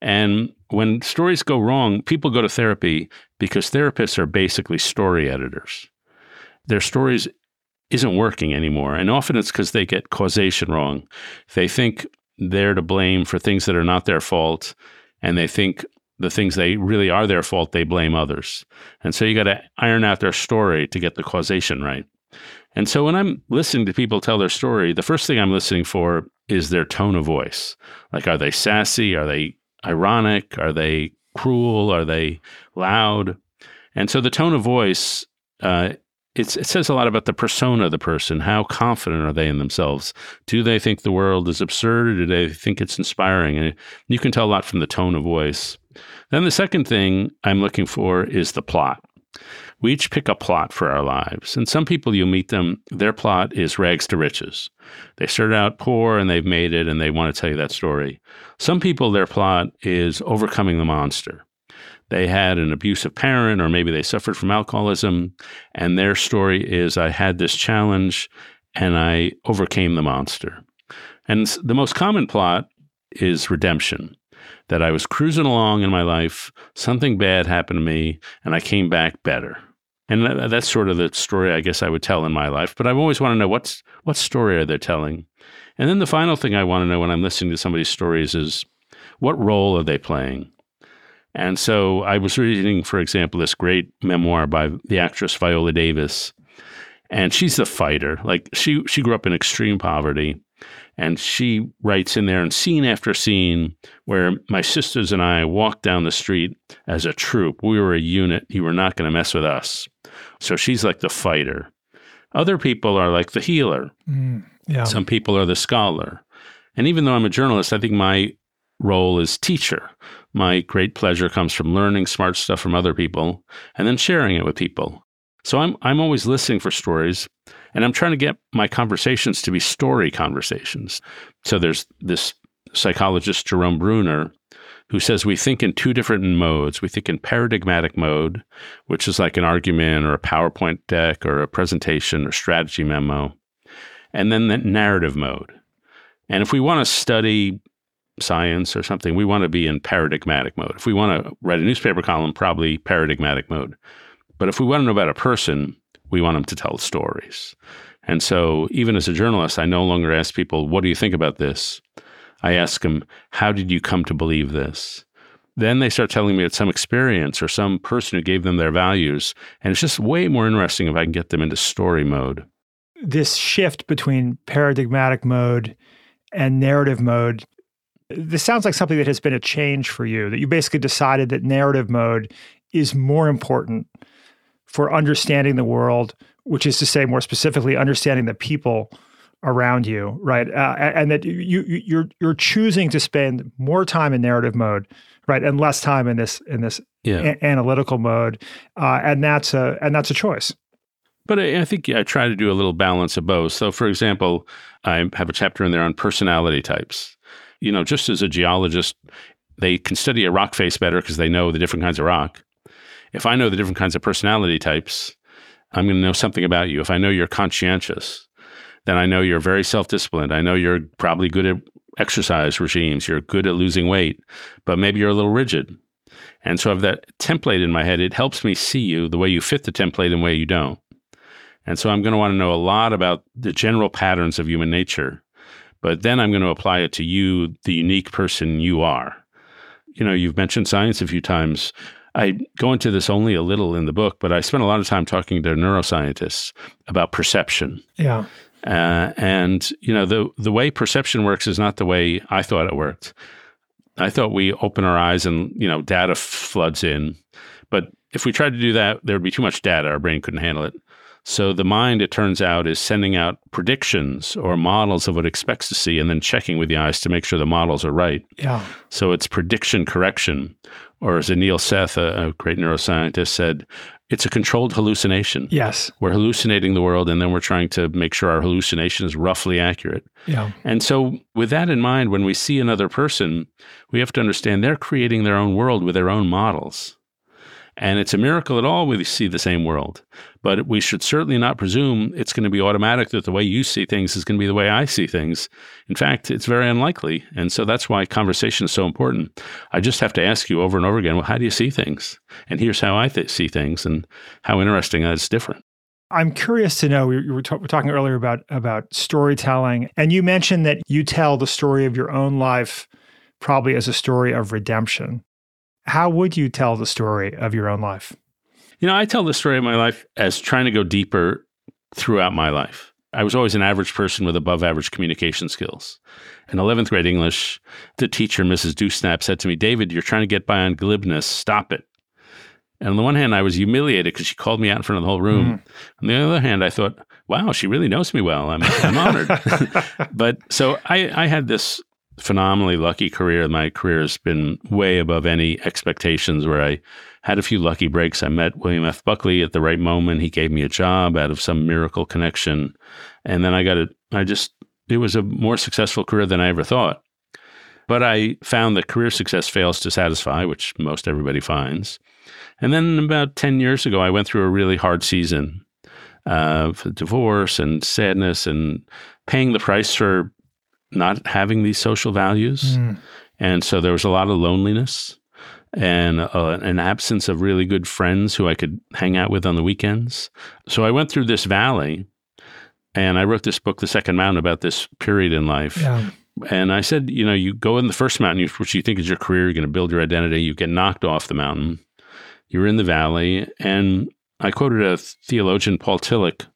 And when stories go wrong, people go to therapy because therapists are basically story editors. Their stories isn't working anymore. And often it's because they get causation wrong. They think they're to blame for things that are not their fault, and they think the things they really are their fault, they blame others. And so you got to iron out their story to get the causation right. And so when I'm listening to people tell their story, the first thing I'm listening for is their tone of voice. Like, are they sassy? Are they ironic? Are they cruel? Are they loud? And so the tone of voice, uh, it says a lot about the persona of the person. How confident are they in themselves? Do they think the world is absurd or do they think it's inspiring? And you can tell a lot from the tone of voice. Then the second thing I'm looking for is the plot. We each pick a plot for our lives. And some people, you meet them, their plot is rags to riches. They started out poor and they've made it and they want to tell you that story. Some people, their plot is overcoming the monster. They had an abusive parent, or maybe they suffered from alcoholism, and their story is I had this challenge and I overcame the monster. And the most common plot is redemption that I was cruising along in my life, something bad happened to me, and I came back better. And that's sort of the story I guess I would tell in my life. But I always want to know what's what story are they telling? And then the final thing I want to know when I'm listening to somebody's stories is what role are they playing? And so I was reading, for example, this great memoir by the actress Viola Davis. And she's the fighter. Like she she grew up in extreme poverty. And she writes in there, and scene after scene, where my sisters and I walked down the street as a troop. We were a unit. You were not going to mess with us. So she's like the fighter. Other people are like the healer. Mm, yeah. Some people are the scholar. And even though I'm a journalist, I think my role is teacher. My great pleasure comes from learning smart stuff from other people and then sharing it with people. So I'm I'm always listening for stories and I'm trying to get my conversations to be story conversations. So there's this psychologist Jerome Bruner who says we think in two different modes. We think in paradigmatic mode, which is like an argument or a PowerPoint deck or a presentation or strategy memo, and then the narrative mode. And if we want to study science or something, we want to be in paradigmatic mode. If we want to write a newspaper column, probably paradigmatic mode. But if we want to know about a person, we want them to tell stories. And so, even as a journalist, I no longer ask people, What do you think about this? I ask them, How did you come to believe this? Then they start telling me it's some experience or some person who gave them their values. And it's just way more interesting if I can get them into story mode. This shift between paradigmatic mode and narrative mode, this sounds like something that has been a change for you, that you basically decided that narrative mode is more important for understanding the world, which is to say, more specifically, understanding the people around you, right? Uh, and that you you're you're choosing to spend more time in narrative mode, right, and less time in this in this yeah. a- analytical mode, uh, and that's a and that's a choice. But I, I think I try to do a little balance of both. So, for example, I have a chapter in there on personality types. You know, just as a geologist, they can study a rock face better because they know the different kinds of rock if I know the different kinds of personality types, I'm going to know something about you. If I know you're conscientious, then I know you're very self disciplined. I know you're probably good at exercise regimes. You're good at losing weight, but maybe you're a little rigid. And so I have that template in my head. It helps me see you the way you fit the template and the way you don't. And so I'm going to want to know a lot about the general patterns of human nature, but then I'm going to apply it to you, the unique person you are. You know, you've mentioned science a few times. I go into this only a little in the book, but I spent a lot of time talking to neuroscientists about perception. Yeah. Uh, and you know the the way perception works is not the way I thought it worked. I thought we open our eyes and you know data floods in, but if we tried to do that, there would be too much data. Our brain couldn't handle it. So the mind, it turns out, is sending out predictions or models of what it expects to see and then checking with the eyes to make sure the models are right. Yeah. So it's prediction correction. Or as Anil Seth, a, a great neuroscientist, said, it's a controlled hallucination. Yes. We're hallucinating the world and then we're trying to make sure our hallucination is roughly accurate. Yeah. And so, with that in mind, when we see another person, we have to understand they're creating their own world with their own models. And it's a miracle at all we see the same world. But we should certainly not presume it's going to be automatic that the way you see things is going to be the way I see things. In fact, it's very unlikely. And so that's why conversation is so important. I just have to ask you over and over again, well, how do you see things? And here's how I th- see things and how interesting that is different. I'm curious to know. We were, t- talking earlier about about storytelling, and you mentioned that you tell the story of your own life probably as a story of redemption. How would you tell the story of your own life? You know, I tell the story of my life as trying to go deeper throughout my life. I was always an average person with above average communication skills. In 11th grade English, the teacher, Mrs. Dewsnap, said to me, David, you're trying to get by on glibness. Stop it. And on the one hand, I was humiliated because she called me out in front of the whole room. Mm. On the other hand, I thought, wow, she really knows me well. I'm, I'm honored. but so I, I had this phenomenally lucky career. My career has been way above any expectations where I had a few lucky breaks. I met William F. Buckley at the right moment. He gave me a job out of some miracle connection. And then I got it. I just, it was a more successful career than I ever thought. But I found that career success fails to satisfy, which most everybody finds. And then about 10 years ago, I went through a really hard season uh, of divorce and sadness and paying the price for not having these social values. Mm. And so there was a lot of loneliness and uh, an absence of really good friends who I could hang out with on the weekends. So I went through this valley and I wrote this book, The Second Mountain, about this period in life. Yeah. And I said, you know, you go in the first mountain, which you think is your career, you're going to build your identity, you get knocked off the mountain. You're in the valley. And I quoted a theologian, Paul Tillich,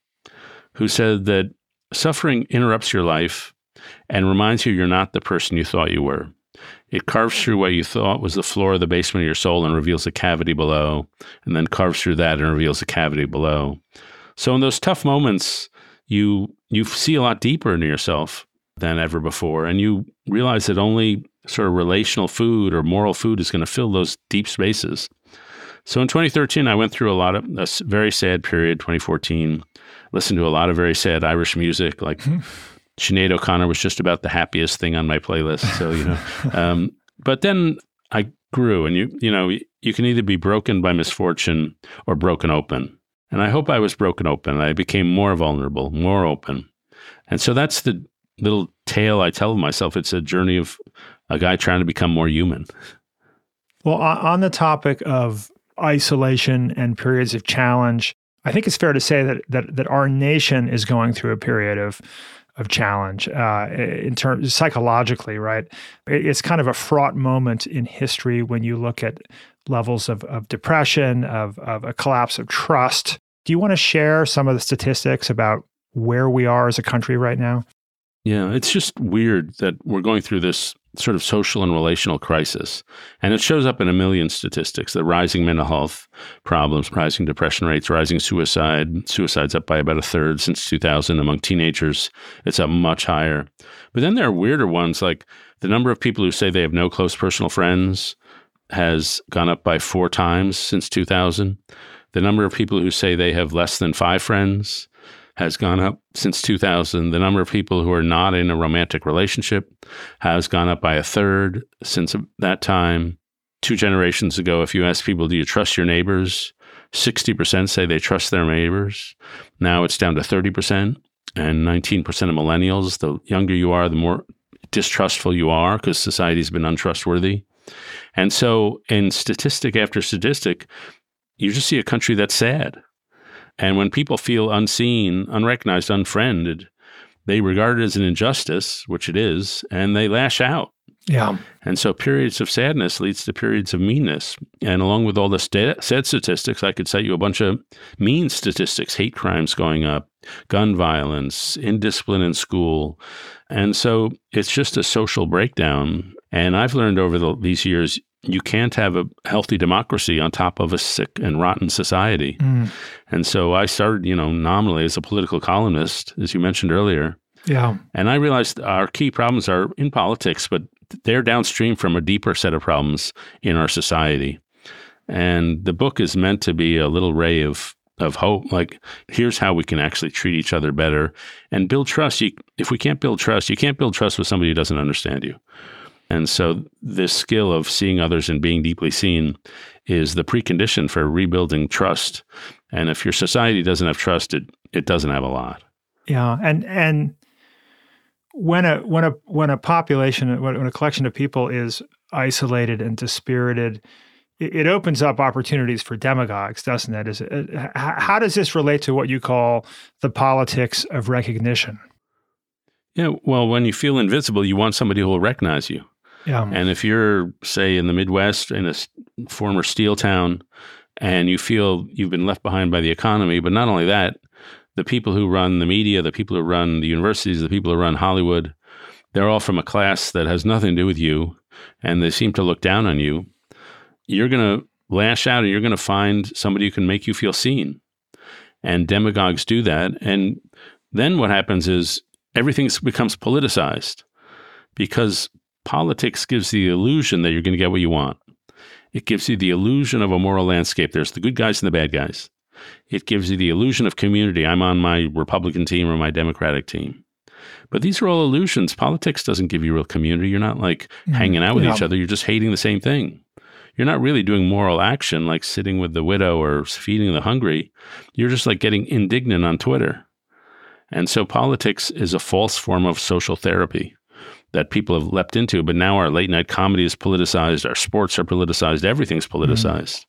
who said that suffering interrupts your life and reminds you you're not the person you thought you were. It carves through what you thought was the floor of the basement of your soul and reveals a cavity below, and then carves through that and reveals a cavity below. So in those tough moments, you you see a lot deeper into yourself than ever before, and you realize that only sort of relational food or moral food is going to fill those deep spaces. So in 2013, I went through a lot of a very sad period. 2014, listened to a lot of very sad Irish music, like mm-hmm. Sinead O'Connor was just about the happiest thing on my playlist. So you know, um, but then I grew, and you you know you can either be broken by misfortune or broken open. And I hope I was broken open. I became more vulnerable, more open. And so that's the little tale I tell myself. It's a journey of a guy trying to become more human. Well, on the topic of isolation and periods of challenge, I think it's fair to say that that that our nation is going through a period of of challenge uh, in terms psychologically, right? It's kind of a fraught moment in history when you look at levels of, of depression, of, of a collapse of trust. Do you want to share some of the statistics about where we are as a country right now? Yeah, it's just weird that we're going through this sort of social and relational crisis. And it shows up in a million statistics the rising mental health problems, rising depression rates, rising suicide. Suicide's up by about a third since 2000. Among teenagers, it's up much higher. But then there are weirder ones like the number of people who say they have no close personal friends has gone up by four times since 2000. The number of people who say they have less than five friends has gone up since 2000. The number of people who are not in a romantic relationship has gone up by a third since that time. Two generations ago, if you ask people, do you trust your neighbors? 60% say they trust their neighbors. Now it's down to 30%. And 19% of millennials, the younger you are, the more distrustful you are because society's been untrustworthy. And so, in statistic after statistic, you just see a country that's sad. And when people feel unseen, unrecognized, unfriended, they regard it as an injustice, which it is, and they lash out. Yeah. And so periods of sadness leads to periods of meanness. And along with all the st- sad statistics, I could cite you a bunch of mean statistics, hate crimes going up, gun violence, indiscipline in school. And so it's just a social breakdown. And I've learned over the, these years, you can't have a healthy democracy on top of a sick and rotten society. Mm. And so I started, you know, nominally as a political columnist, as you mentioned earlier. Yeah. And I realized our key problems are in politics, but they're downstream from a deeper set of problems in our society. And the book is meant to be a little ray of of hope. Like, here's how we can actually treat each other better and build trust. You, if we can't build trust, you can't build trust with somebody who doesn't understand you. And so, this skill of seeing others and being deeply seen is the precondition for rebuilding trust. And if your society doesn't have trust, it, it doesn't have a lot. Yeah, and and when a when a when a population when a collection of people is isolated and dispirited, it, it opens up opportunities for demagogues, doesn't it? Is it, uh, how does this relate to what you call the politics of recognition? Yeah, well, when you feel invisible, you want somebody who will recognize you. Yeah. And if you're, say, in the Midwest, in a former steel town, and you feel you've been left behind by the economy, but not only that, the people who run the media, the people who run the universities, the people who run Hollywood, they're all from a class that has nothing to do with you and they seem to look down on you. You're going to lash out and you're going to find somebody who can make you feel seen. And demagogues do that. And then what happens is everything becomes politicized because politics gives the illusion that you're going to get what you want. It gives you the illusion of a moral landscape. There's the good guys and the bad guys. It gives you the illusion of community. I'm on my Republican team or my Democratic team. But these are all illusions. Politics doesn't give you real community. You're not like mm, hanging out with yeah. each other. You're just hating the same thing. You're not really doing moral action like sitting with the widow or feeding the hungry. You're just like getting indignant on Twitter. And so politics is a false form of social therapy that people have leapt into. But now our late night comedy is politicized, our sports are politicized, everything's mm. politicized. Mm.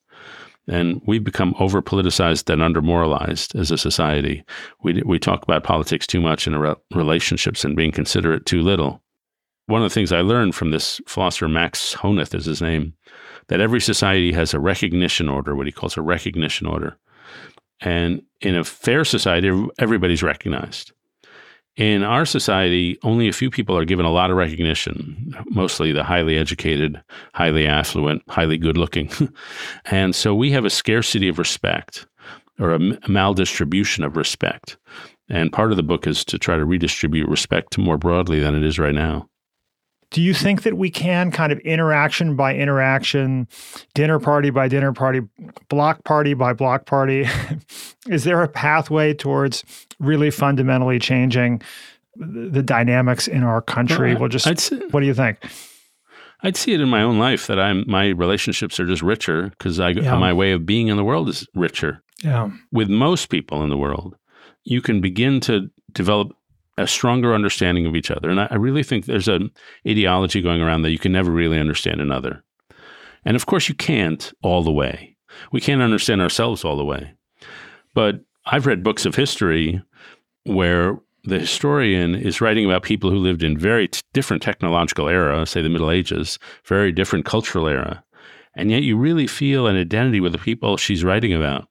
And we've become over politicized and under moralized as a society. We, we talk about politics too much in re- relationships and being considerate too little. One of the things I learned from this philosopher, Max Honneth is his name, that every society has a recognition order, what he calls a recognition order. And in a fair society, everybody's recognized. In our society, only a few people are given a lot of recognition, mostly the highly educated, highly affluent, highly good looking. and so we have a scarcity of respect or a maldistribution of respect. And part of the book is to try to redistribute respect more broadly than it is right now. Do you think that we can kind of interaction by interaction, dinner party by dinner party, block party by block party? Is there a pathway towards really fundamentally changing the dynamics in our country? Well, just say, what do you think? I'd see it in my own life that I'm my relationships are just richer because I yeah. my way of being in the world is richer. Yeah. With most people in the world, you can begin to develop a stronger understanding of each other. And I, I really think there's an ideology going around that you can never really understand another. And of course, you can't all the way. We can't understand ourselves all the way. But I've read books of history where the historian is writing about people who lived in very t- different technological era, say the Middle Ages, very different cultural era. And yet you really feel an identity with the people she's writing about.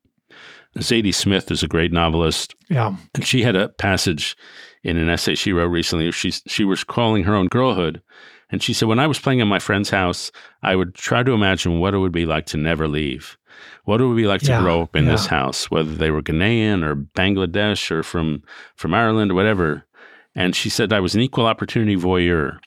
Zadie Smith is a great novelist. Yeah. And she had a passage in an essay she wrote recently. She she was calling her own girlhood, and she said, "When I was playing in my friend's house, I would try to imagine what it would be like to never leave." What it would be like to grow up in yeah. this house, whether they were Ghanaian or Bangladesh or from from Ireland or whatever. And she said I was an equal opportunity voyeur.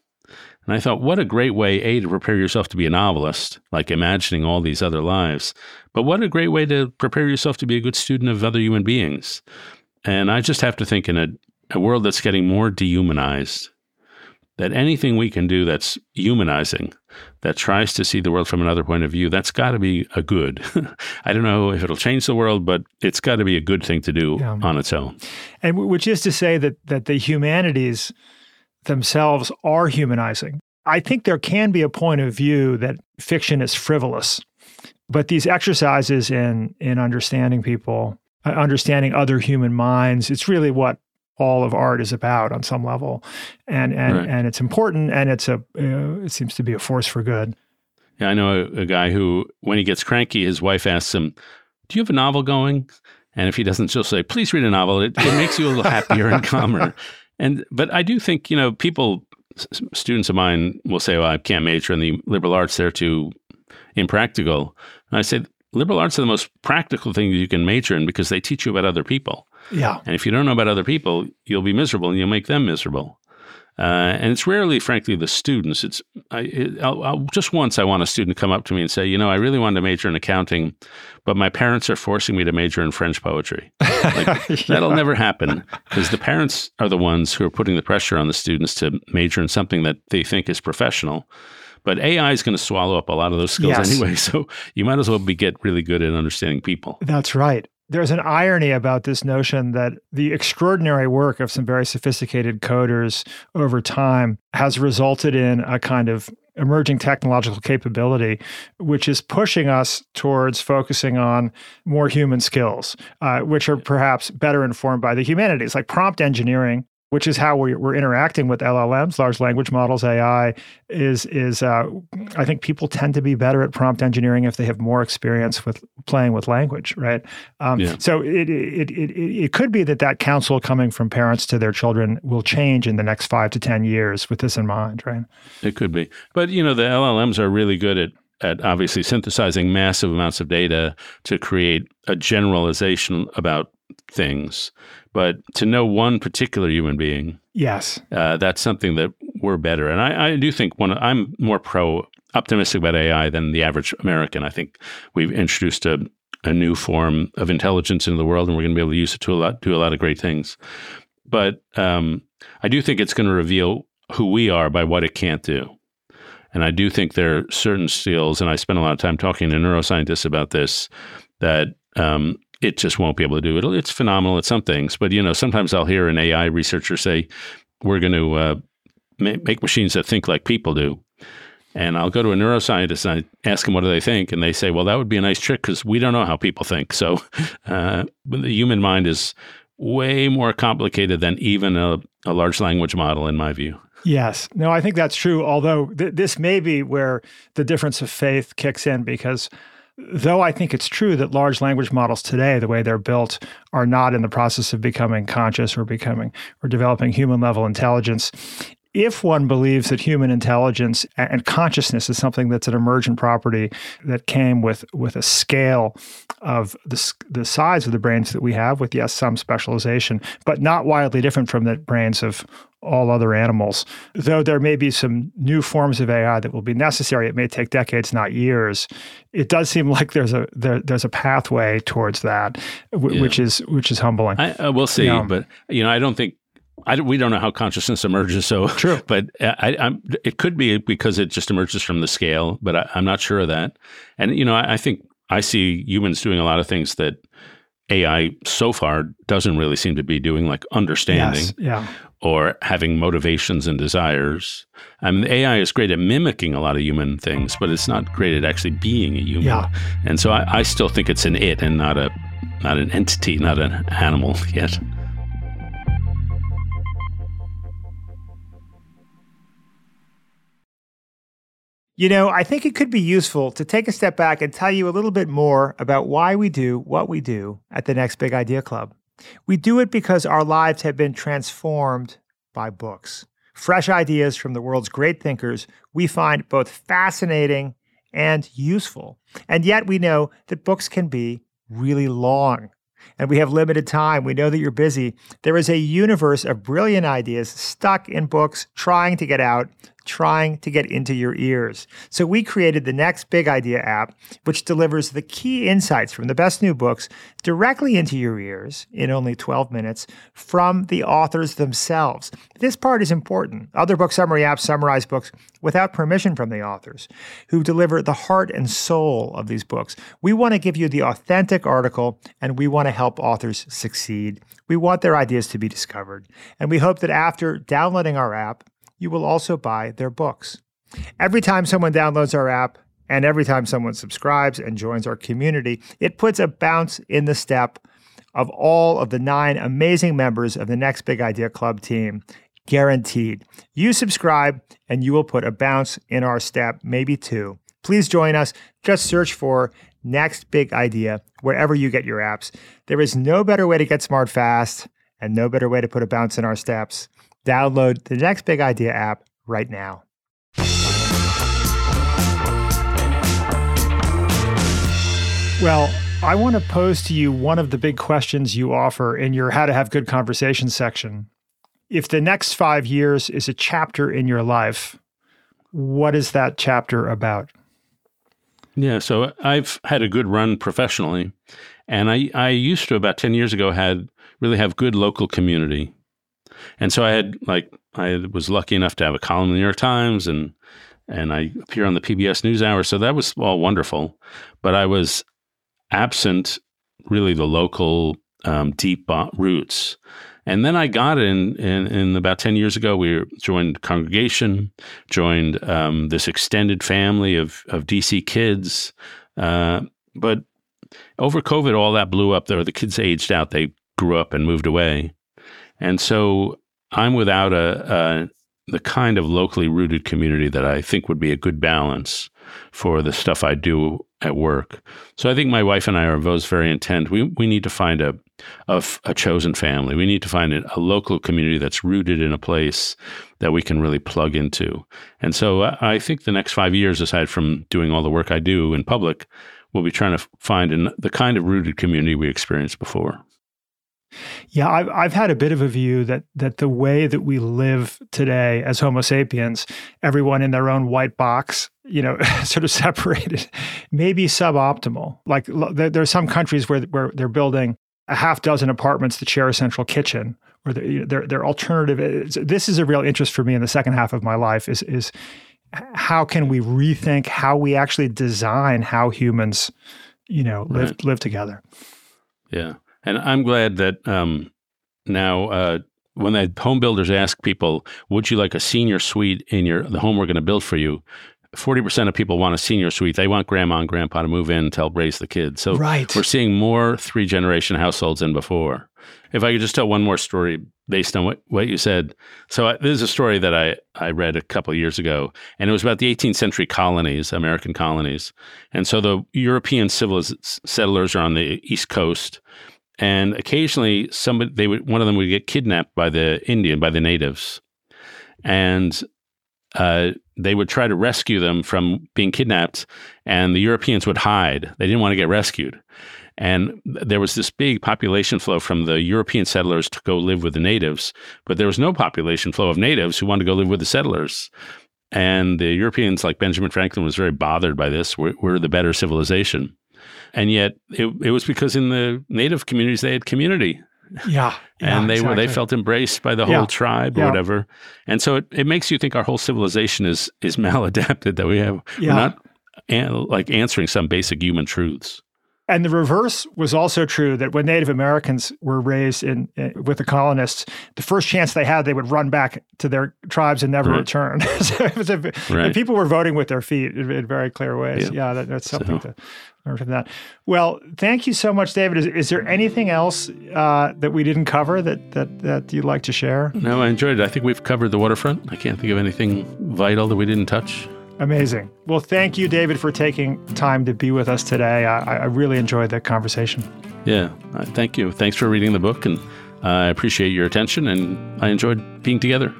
And I thought, what a great way, A, to prepare yourself to be a novelist, like imagining all these other lives. But what a great way to prepare yourself to be a good student of other human beings. And I just have to think in a a world that's getting more dehumanized, that anything we can do that's humanizing, that tries to see the world from another point of view, that's got to be a good. I don't know if it'll change the world, but it's got to be a good thing to do yeah. on its own. And which is to say that that the humanities themselves are humanizing. I think there can be a point of view that fiction is frivolous, but these exercises in in understanding people, uh, understanding other human minds, it's really what all of art is about on some level, and and right. and it's important, and it's a uh, it seems to be a force for good. Yeah, I know a, a, guy who, when he gets cranky, his wife asks him, "Do you have a novel going?" And if he doesn't, she'll say, "Please read a novel. It, it makes you a little happier and calmer." And but I do think you know people, students of mine will say, "Well, I can't major in the liberal arts; they're too impractical." And I say, liberal arts are the most practical thing you can major in because they teach you about other people. Yeah. And if you don't know about other people, you'll be miserable and you'll make them miserable. Uh, and it's rarely, frankly, the students. It's I, it, I'll, I'll, just once I want a student to come up to me and say, you know, I really wanted to major in accounting, but my parents are forcing me to major in French poetry. Like, yeah. That'll never happen because the parents are the ones who are putting the pressure on the students to major in something that they think is professional. But AI is going to swallow up a lot of those skills yes. anyway. So you might as well be get really good at understanding people. That's right. There's an irony about this notion that the extraordinary work of some very sophisticated coders over time has resulted in a kind of emerging technological capability, which is pushing us towards focusing on more human skills, uh, which are perhaps better informed by the humanities, like prompt engineering which is how we're, we're interacting with LLMs, large language models, AI, is is uh, I think people tend to be better at prompt engineering if they have more experience with playing with language, right? Um, yeah. So it, it it it could be that that counsel coming from parents to their children will change in the next five to ten years with this in mind, right? It could be, but you know the LLMs are really good at at obviously synthesizing massive amounts of data to create a generalization about things but to know one particular human being, yes, uh, that's something that we're better. And I, I do think one. I'm more pro optimistic about AI than the average American. I think we've introduced a, a new form of intelligence into the world, and we're going to be able to use it to a lot, do a lot of great things. But um, I do think it's going to reveal who we are by what it can't do. And I do think there are certain skills, and I spend a lot of time talking to neuroscientists about this, that um, it just won't be able to do it. It's phenomenal at some things, but you know, sometimes I'll hear an AI researcher say, "We're going to uh, make machines that think like people do." And I'll go to a neuroscientist and I ask them what do they think, and they say, "Well, that would be a nice trick because we don't know how people think." So, uh, the human mind is way more complicated than even a, a large language model, in my view. Yes. No, I think that's true. Although th- this may be where the difference of faith kicks in because Though I think it's true that large language models today, the way they're built, are not in the process of becoming conscious or becoming or developing human level intelligence. If one believes that human intelligence and consciousness is something that's an emergent property that came with, with a scale of the, the size of the brains that we have, with yes, some specialization, but not wildly different from the brains of all other animals. Though there may be some new forms of AI that will be necessary, it may take decades, not years. It does seem like there's a there, there's a pathway towards that, w- yeah. which is which is humbling. I, uh, we'll see, but you know, I don't think. I, we don't know how consciousness emerges, so true. But uh, I, I'm, it could be because it just emerges from the scale, but I, am not sure of that. And you know, I, I think I see humans doing a lot of things that AI so far doesn't really seem to be doing, like understanding. Yes, yeah or having motivations and desires. I mean, AI is great at mimicking a lot of human things, but it's not great at actually being a human. Yeah. And so I, I still think it's an it and not a not an entity, not an animal yet. You know, I think it could be useful to take a step back and tell you a little bit more about why we do what we do at the Next Big Idea Club. We do it because our lives have been transformed by books. Fresh ideas from the world's great thinkers we find both fascinating and useful. And yet we know that books can be really long. And we have limited time. We know that you're busy. There is a universe of brilliant ideas stuck in books trying to get out trying to get into your ears. So we created the Next Big Idea app, which delivers the key insights from the best new books directly into your ears in only 12 minutes from the authors themselves. This part is important. Other book summary apps summarize books without permission from the authors, who deliver the heart and soul of these books. We want to give you the authentic article, and we want to help authors succeed. We want their ideas to be discovered. And we hope that after downloading our app, you will also buy their books. Every time someone downloads our app and every time someone subscribes and joins our community, it puts a bounce in the step of all of the nine amazing members of the Next Big Idea Club team. Guaranteed. You subscribe and you will put a bounce in our step, maybe two. Please join us. Just search for Next Big Idea wherever you get your apps. There is no better way to get smart fast and no better way to put a bounce in our steps Download the Next Big Idea app right now. Well, I want to pose to you one of the big questions you offer in your How to Have Good Conversations section. If the next five years is a chapter in your life, what is that chapter about? Yeah, so I've had a good run professionally, and I, I used to about 10 years ago had really have good local community. And so I had like I was lucky enough to have a column in the New York Times and and I appear on the PBS NewsHour. So that was all wonderful, but I was absent really the local um, deep roots. And then I got in, in, in, about 10 years ago, we joined Congregation, joined um, this extended family of, of DC kids. Uh, but over COVID, all that blew up there. The kids aged out, they grew up and moved away. And so I'm without a, a the kind of locally rooted community that I think would be a good balance for the stuff I do at work. So I think my wife and I are both very intent. We we need to find a a, a chosen family. We need to find a, a, local community that's rooted in a place that we can really plug into. And so I, I think the next five years, aside from doing all the work I do in public, we'll be trying to find an, the kind of rooted community we experienced before. Yeah, I've I've had a bit of a view that that the way that we live today as Homo sapiens, everyone in their own white box, you know, sort of separated, may be suboptimal. Like there, there are some countries where where they're building a half dozen apartments to share a central kitchen, or their their alternative. This is a real interest for me in the second half of my life. Is is how can we rethink how we actually design how humans, you know, live right. live together. Yeah. And I'm glad that um, now uh, when the home builders ask people, would you like a senior suite in your the home we're going to build for you? 40% of people want a senior suite. They want grandma and grandpa to move in to help raise the kids. So right. we're seeing more three generation households than before. If I could just tell one more story based on what, what you said. So I, this is a story that I, I read a couple of years ago, and it was about the 18th century colonies, American colonies. And so the European civiliz- settlers are on the East Coast, and occasionally somebody they would one of them would get kidnapped by the Indian by the natives, and uh, they would try to rescue them from being kidnapped, and the Europeans would hide. They didn't want to get rescued, and there was this big population flow from the European settlers to go live with the natives, but there was no population flow of natives who wanted to go live with the settlers. And the Europeans, like Benjamin Franklin, was very bothered by this. We're, we're the better civilization and yet it, it was because in the native communities they had community yeah, yeah and they exactly. were they felt embraced by the whole yeah. tribe or yeah. whatever and so it, it makes you think our whole civilization is is maladapted that we have we're not an, like answering some basic human truths and the reverse was also true that when Native Americans were raised in, in, with the colonists, the first chance they had, they would run back to their tribes and never right. return. so a, right. people were voting with their feet in, in very clear ways. Yeah, yeah that, that's something so. to learn from that. Well, thank you so much, David. Is, is there anything else uh, that we didn't cover that, that that you'd like to share? No, I enjoyed it. I think we've covered the waterfront. I can't think of anything vital that we didn't touch. Amazing. Well, thank you, David, for taking time to be with us today. I, I really enjoyed that conversation. Yeah, uh, thank you. Thanks for reading the book, and I appreciate your attention, and I enjoyed being together.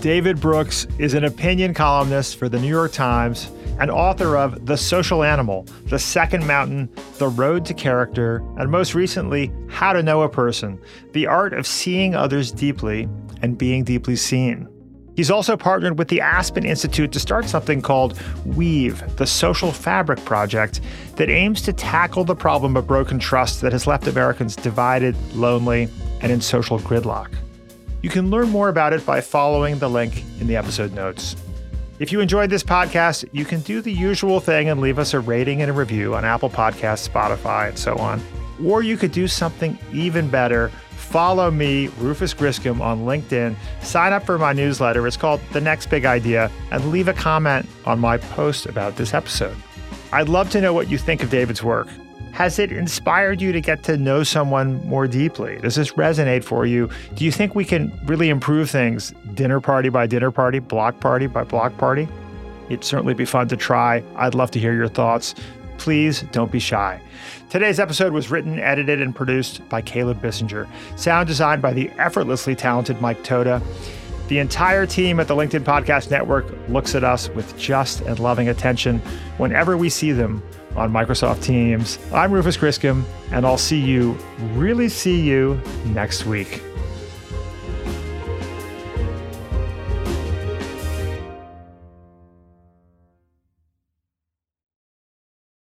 David Brooks is an opinion columnist for the New York Times and author of The Social Animal, The Second Mountain, The Road to Character, and most recently, How to Know a Person The Art of Seeing Others Deeply and Being Deeply Seen. He's also partnered with the Aspen Institute to start something called Weave, the Social Fabric Project, that aims to tackle the problem of broken trust that has left Americans divided, lonely, and in social gridlock. You can learn more about it by following the link in the episode notes. If you enjoyed this podcast, you can do the usual thing and leave us a rating and a review on Apple Podcasts, Spotify, and so on. Or you could do something even better. Follow me, Rufus Griscom, on LinkedIn. Sign up for my newsletter. It's called The Next Big Idea, and leave a comment on my post about this episode. I'd love to know what you think of David's work. Has it inspired you to get to know someone more deeply? Does this resonate for you? Do you think we can really improve things dinner party by dinner party, block party by block party? It'd certainly be fun to try. I'd love to hear your thoughts. Please don't be shy. Today's episode was written, edited, and produced by Caleb Bissinger. Sound designed by the effortlessly talented Mike Toda. The entire team at the LinkedIn Podcast Network looks at us with just and loving attention whenever we see them on Microsoft Teams. I'm Rufus Griscom, and I'll see you, really see you, next week.